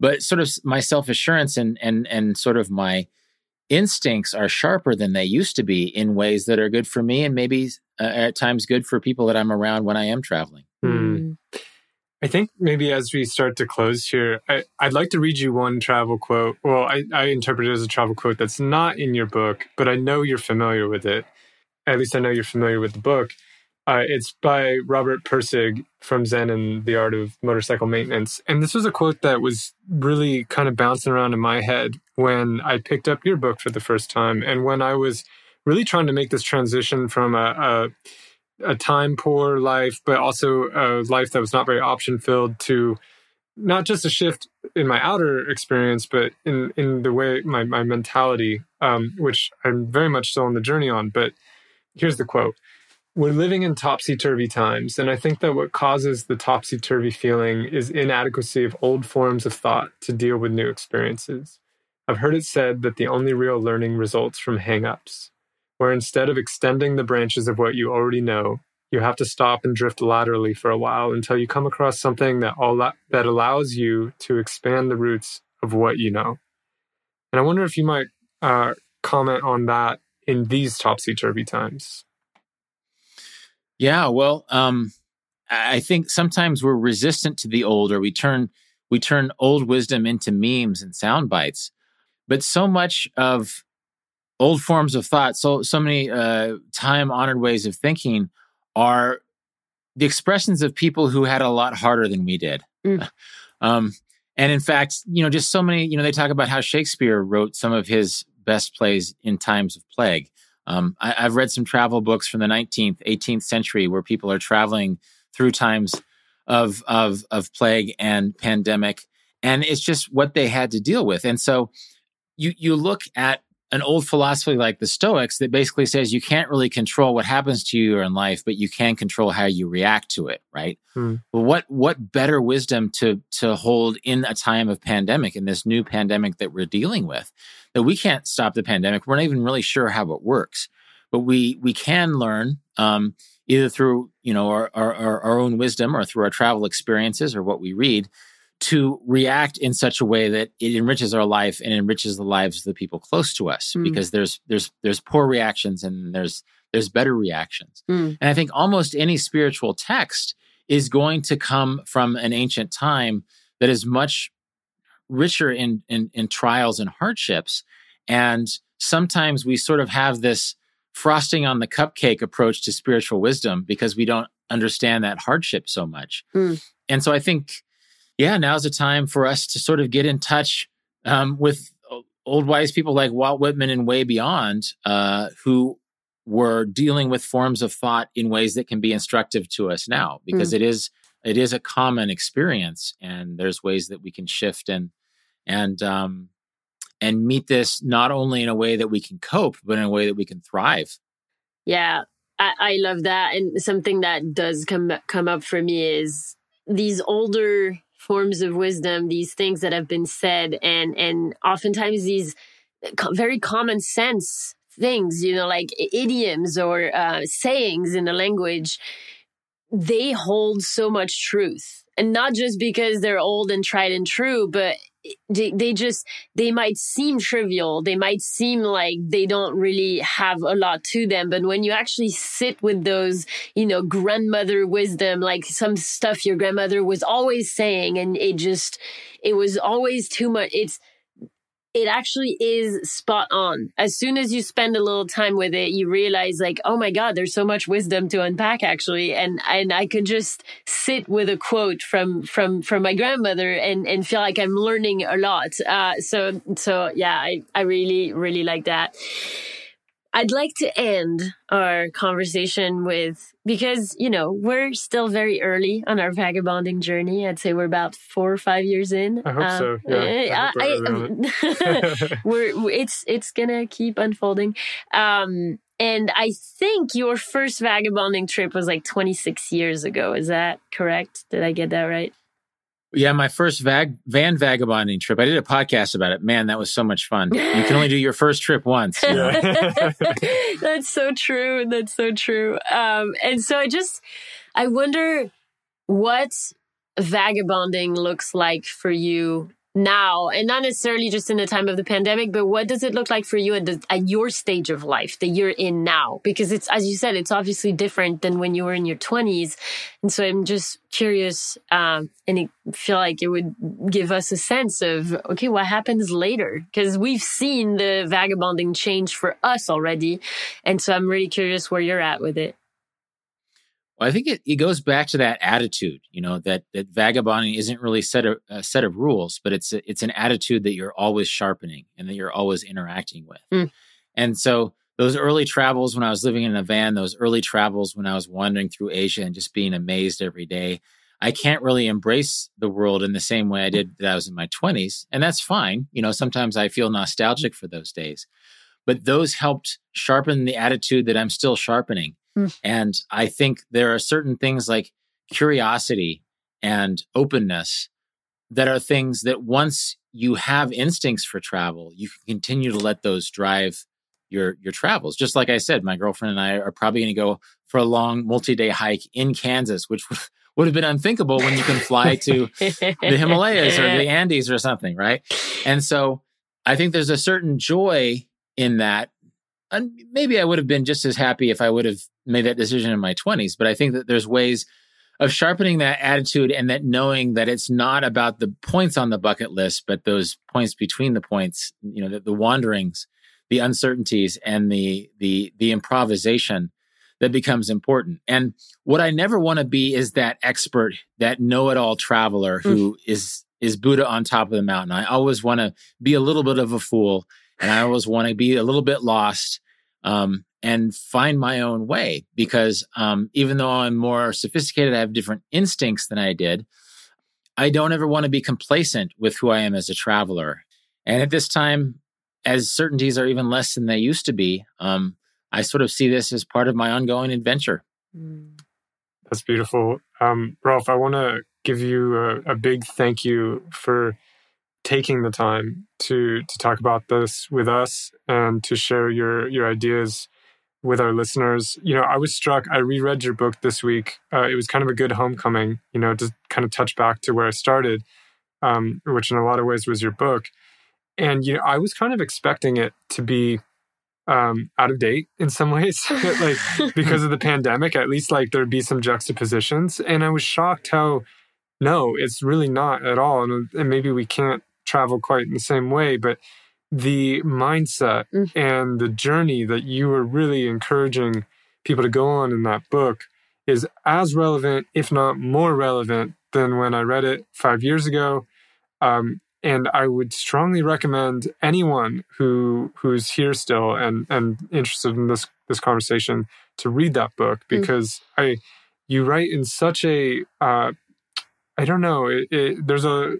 But sort of my self-assurance and and and sort of my instincts are sharper than they used to be in ways that are good for me and maybe uh, at times good for people that I'm around when I am traveling. Hmm. I think maybe as we start to close here, I, would like to read you one travel quote. Well, I, I interpret it as a travel quote that's not in your book, but I know you're familiar with it. At least I know you're familiar with the book. Uh, it's by Robert Pirsig from Zen and the Art of Motorcycle Maintenance. And this was a quote that was really kind of bouncing around in my head when I picked up your book for the first time. And when I was really trying to make this transition from a, a, a time poor life, but also a life that was not very option filled to not just a shift in my outer experience, but in, in the way my, my mentality, um, which I'm very much still on the journey on. But here's the quote we're living in topsy turvy times, and I think that what causes the topsy turvy feeling is inadequacy of old forms of thought to deal with new experiences. I've heard it said that the only real learning results from hang ups, where instead of extending the branches of what you already know, you have to stop and drift laterally for a while until you come across something that all that allows you to expand the roots of what you know. And I wonder if you might uh, comment on that in these topsy turvy times. Yeah, well, um, I think sometimes we're resistant to the old, or we turn we turn old wisdom into memes and sound bites. But so much of old forms of thought, so so many uh, time honored ways of thinking, are the expressions of people who had a lot harder than we did. Mm. um, and in fact, you know, just so many. You know, they talk about how Shakespeare wrote some of his best plays in times of plague. Um, I, have read some travel books from the 19th, 18th century where people are traveling through times of of of plague and pandemic, and it's just what they had to deal with. And so, you you look at an old philosophy like the Stoics that basically says you can't really control what happens to you in life, but you can control how you react to it, right? Hmm. Well, what what better wisdom to to hold in a time of pandemic in this new pandemic that we're dealing with that we can't stop the pandemic. We're not even really sure how it works, but we we can learn um, either through you know our, our our own wisdom or through our travel experiences or what we read to react in such a way that it enriches our life and enriches the lives of the people close to us mm. because there's there's there's poor reactions and there's there's better reactions mm. and i think almost any spiritual text is going to come from an ancient time that is much richer in, in, in trials and hardships. And sometimes we sort of have this frosting on the cupcake approach to spiritual wisdom because we don't understand that hardship so much. Mm. And so I think, yeah, now's the time for us to sort of get in touch um, with old wise people like Walt Whitman and way beyond, uh, who were dealing with forms of thought in ways that can be instructive to us now because mm. it is it is a common experience and there's ways that we can shift and and um, and meet this not only in a way that we can cope, but in a way that we can thrive. Yeah, I, I love that. And something that does come come up for me is these older forms of wisdom, these things that have been said, and and oftentimes these very common sense things, you know, like idioms or uh, sayings in the language, they hold so much truth. And not just because they're old and tried and true, but they, they just they might seem trivial. They might seem like they don't really have a lot to them. But when you actually sit with those you know grandmother wisdom like some stuff your grandmother was always saying and it just it was always too much it's it actually is spot on. As soon as you spend a little time with it, you realize like, oh my God, there's so much wisdom to unpack actually. And, and I could just sit with a quote from, from, from my grandmother and, and feel like I'm learning a lot. Uh, so, so yeah, I, I really, really like that. I'd like to end our conversation with because, you know, we're still very early on our vagabonding journey. I'd say we're about four or five years in. I hope um, so. Yeah. I, I, we're, it's, it's gonna keep unfolding. Um, and I think your first vagabonding trip was like 26 years ago. Is that correct? Did I get that right? Yeah, my first vag- van vagabonding trip. I did a podcast about it. Man, that was so much fun. You can only do your first trip once. Yeah. That's so true. That's so true. Um, and so I just, I wonder what vagabonding looks like for you now and not necessarily just in the time of the pandemic but what does it look like for you at, the, at your stage of life that you're in now? Because it's as you said it's obviously different than when you were in your 20s and so i'm just curious um, and I feel like it would give us a sense of okay what happens later? Because we've seen the vagabonding change for us already. And so i'm really curious where you're at with it well, I think it, it goes back to that attitude, you know, that that vagabonding isn't really set a, a set of rules, but it's a, it's an attitude that you're always sharpening and that you're always interacting with. Mm. And so those early travels when I was living in a van, those early travels when I was wandering through Asia and just being amazed every day, I can't really embrace the world in the same way I did that I was in my 20s. And that's fine. You know, sometimes I feel nostalgic for those days. But those helped sharpen the attitude that I'm still sharpening. Mm. And I think there are certain things like curiosity and openness that are things that once you have instincts for travel, you can continue to let those drive your your travels. Just like I said, my girlfriend and I are probably going to go for a long multi-day hike in Kansas, which would have been unthinkable when you can fly to the Himalayas or the Andes or something, right? And so I think there's a certain joy in that and maybe I would have been just as happy if I would have made that decision in my 20s. But I think that there's ways of sharpening that attitude and that knowing that it's not about the points on the bucket list, but those points between the points, you know, the, the wanderings, the uncertainties and the, the, the improvisation that becomes important. And what I never want to be is that expert, that know-it-all traveler who mm. is is Buddha on top of the mountain. I always want to be a little bit of a fool and I always want to be a little bit lost um, and find my own way because um, even though I'm more sophisticated, I have different instincts than I did. I don't ever want to be complacent with who I am as a traveler. And at this time, as certainties are even less than they used to be, um, I sort of see this as part of my ongoing adventure. Mm. That's beautiful. Um, Rolf, I want to give you a, a big thank you for taking the time to to talk about this with us and to share your your ideas with our listeners. You know, I was struck. I reread your book this week. Uh, it was kind of a good homecoming. You know, to kind of touch back to where I started, um, which in a lot of ways was your book. And you know, I was kind of expecting it to be um, out of date in some ways, like because of the pandemic. At least, like there'd be some juxtapositions, and I was shocked how no, it's really not at all. And, and maybe we can't travel quite in the same way, but the mindset mm. and the journey that you were really encouraging people to go on in that book is as relevant, if not more relevant, than when I read it five years ago. Um, and I would strongly recommend anyone who who's here still and and interested in this this conversation to read that book mm. because mm. I you write in such a uh, I don't know it, it, there's a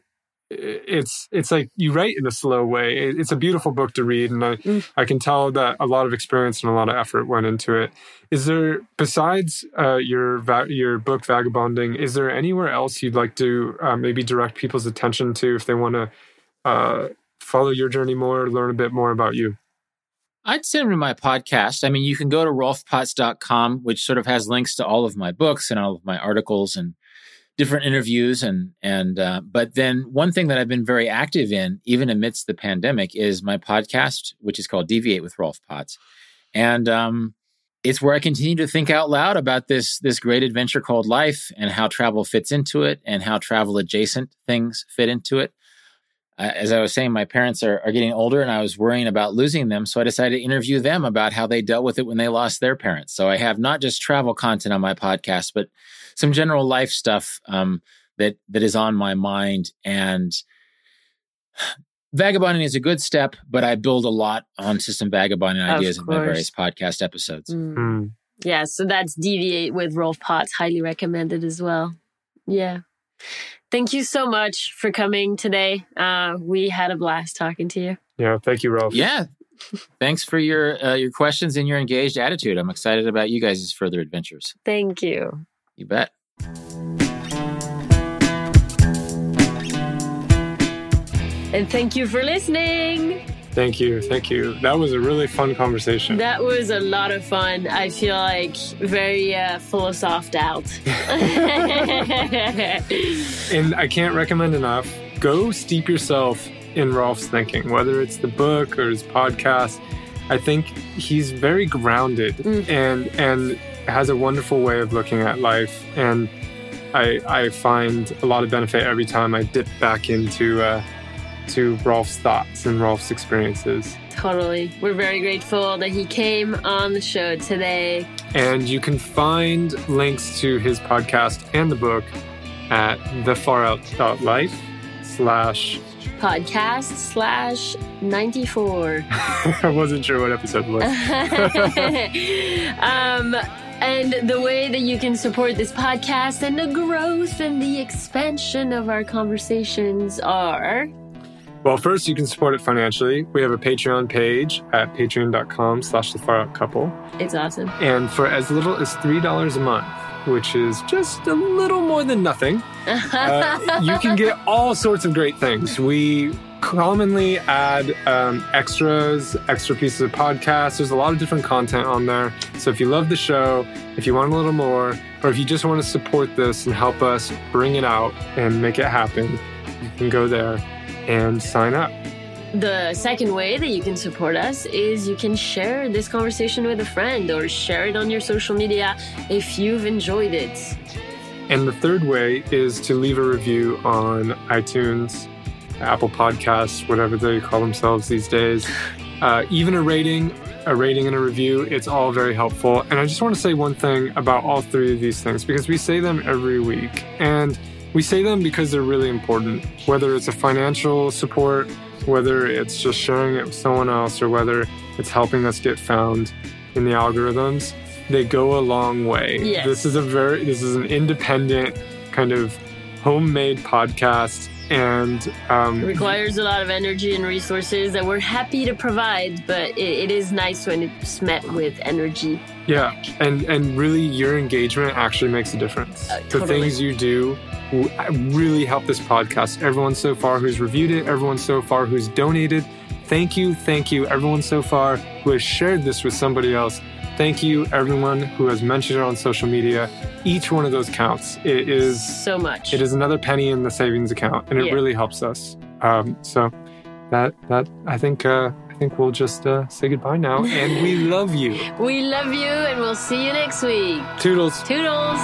it's it's like you write in a slow way. It's a beautiful book to read, and I mm. I can tell that a lot of experience and a lot of effort went into it. Is there besides uh, your va- your book Vagabonding? Is there anywhere else you'd like to uh, maybe direct people's attention to if they want to uh, follow your journey more, learn a bit more about you? I'd send them to my podcast. I mean, you can go to rolfpotts.com, which sort of has links to all of my books and all of my articles and different interviews and and uh, but then one thing that I've been very active in even amidst the pandemic is my podcast which is called Deviate with Rolf Potts and um, it's where I continue to think out loud about this this great adventure called life and how travel fits into it and how travel adjacent things fit into it as I was saying, my parents are, are getting older and I was worrying about losing them. So I decided to interview them about how they dealt with it when they lost their parents. So I have not just travel content on my podcast, but some general life stuff um, that that is on my mind. And vagabonding is a good step, but I build a lot on system vagabonding ideas in my various podcast episodes. Mm. Mm. Yeah, so that's Deviate with Rolf Potts, highly recommended as well. Yeah. Thank you so much for coming today. Uh, we had a blast talking to you. Yeah, thank you, Rolf. Yeah. Thanks for your uh, your questions and your engaged attitude. I'm excited about you guys' further adventures. Thank you. You bet. And thank you for listening. Thank you. Thank you. That was a really fun conversation. That was a lot of fun. I feel like very uh, full of soft doubt. and I can't recommend enough go steep yourself in Rolf's thinking, whether it's the book or his podcast. I think he's very grounded mm. and and has a wonderful way of looking at life. And I, I find a lot of benefit every time I dip back into uh, to Rolf's thoughts and Rolf's experiences. Totally. We're very grateful that he came on the show today. And you can find links to his podcast and the book at thefarout.life slash podcast slash 94. I wasn't sure what episode was. um, and the way that you can support this podcast and the growth and the expansion of our conversations are well, first, you can support it financially. We have a Patreon page at patreon.com slash the far out couple. It's awesome. And for as little as $3 a month, which is just a little more than nothing, uh, you can get all sorts of great things. We commonly add um, extras, extra pieces of podcasts. There's a lot of different content on there. So if you love the show, if you want a little more, or if you just want to support this and help us bring it out and make it happen, you can go there and sign up. The second way that you can support us is you can share this conversation with a friend or share it on your social media if you've enjoyed it. And the third way is to leave a review on iTunes, Apple Podcasts, whatever they call themselves these days. Uh, even a rating, a rating and a review, it's all very helpful. And I just want to say one thing about all three of these things because we say them every week. And we say them because they're really important, whether it's a financial support, whether it's just sharing it with someone else, or whether it's helping us get found in the algorithms. They go a long way. Yes. This is a very this is an independent kind of homemade podcast and um, requires a lot of energy and resources that we're happy to provide but it, it is nice when it's met with energy yeah and and really your engagement actually makes a difference uh, totally. the things you do really help this podcast. Everyone so far who's reviewed it, everyone so far who's donated. Thank you, thank you, everyone so far who has shared this with somebody else. Thank you, everyone who has mentioned it on social media. Each one of those counts. It is so much. It is another penny in the savings account, and it yeah. really helps us. Um, so that that I think uh, I think we'll just uh, say goodbye now, and we love you. we love you, and we'll see you next week. Toodles. Toodles.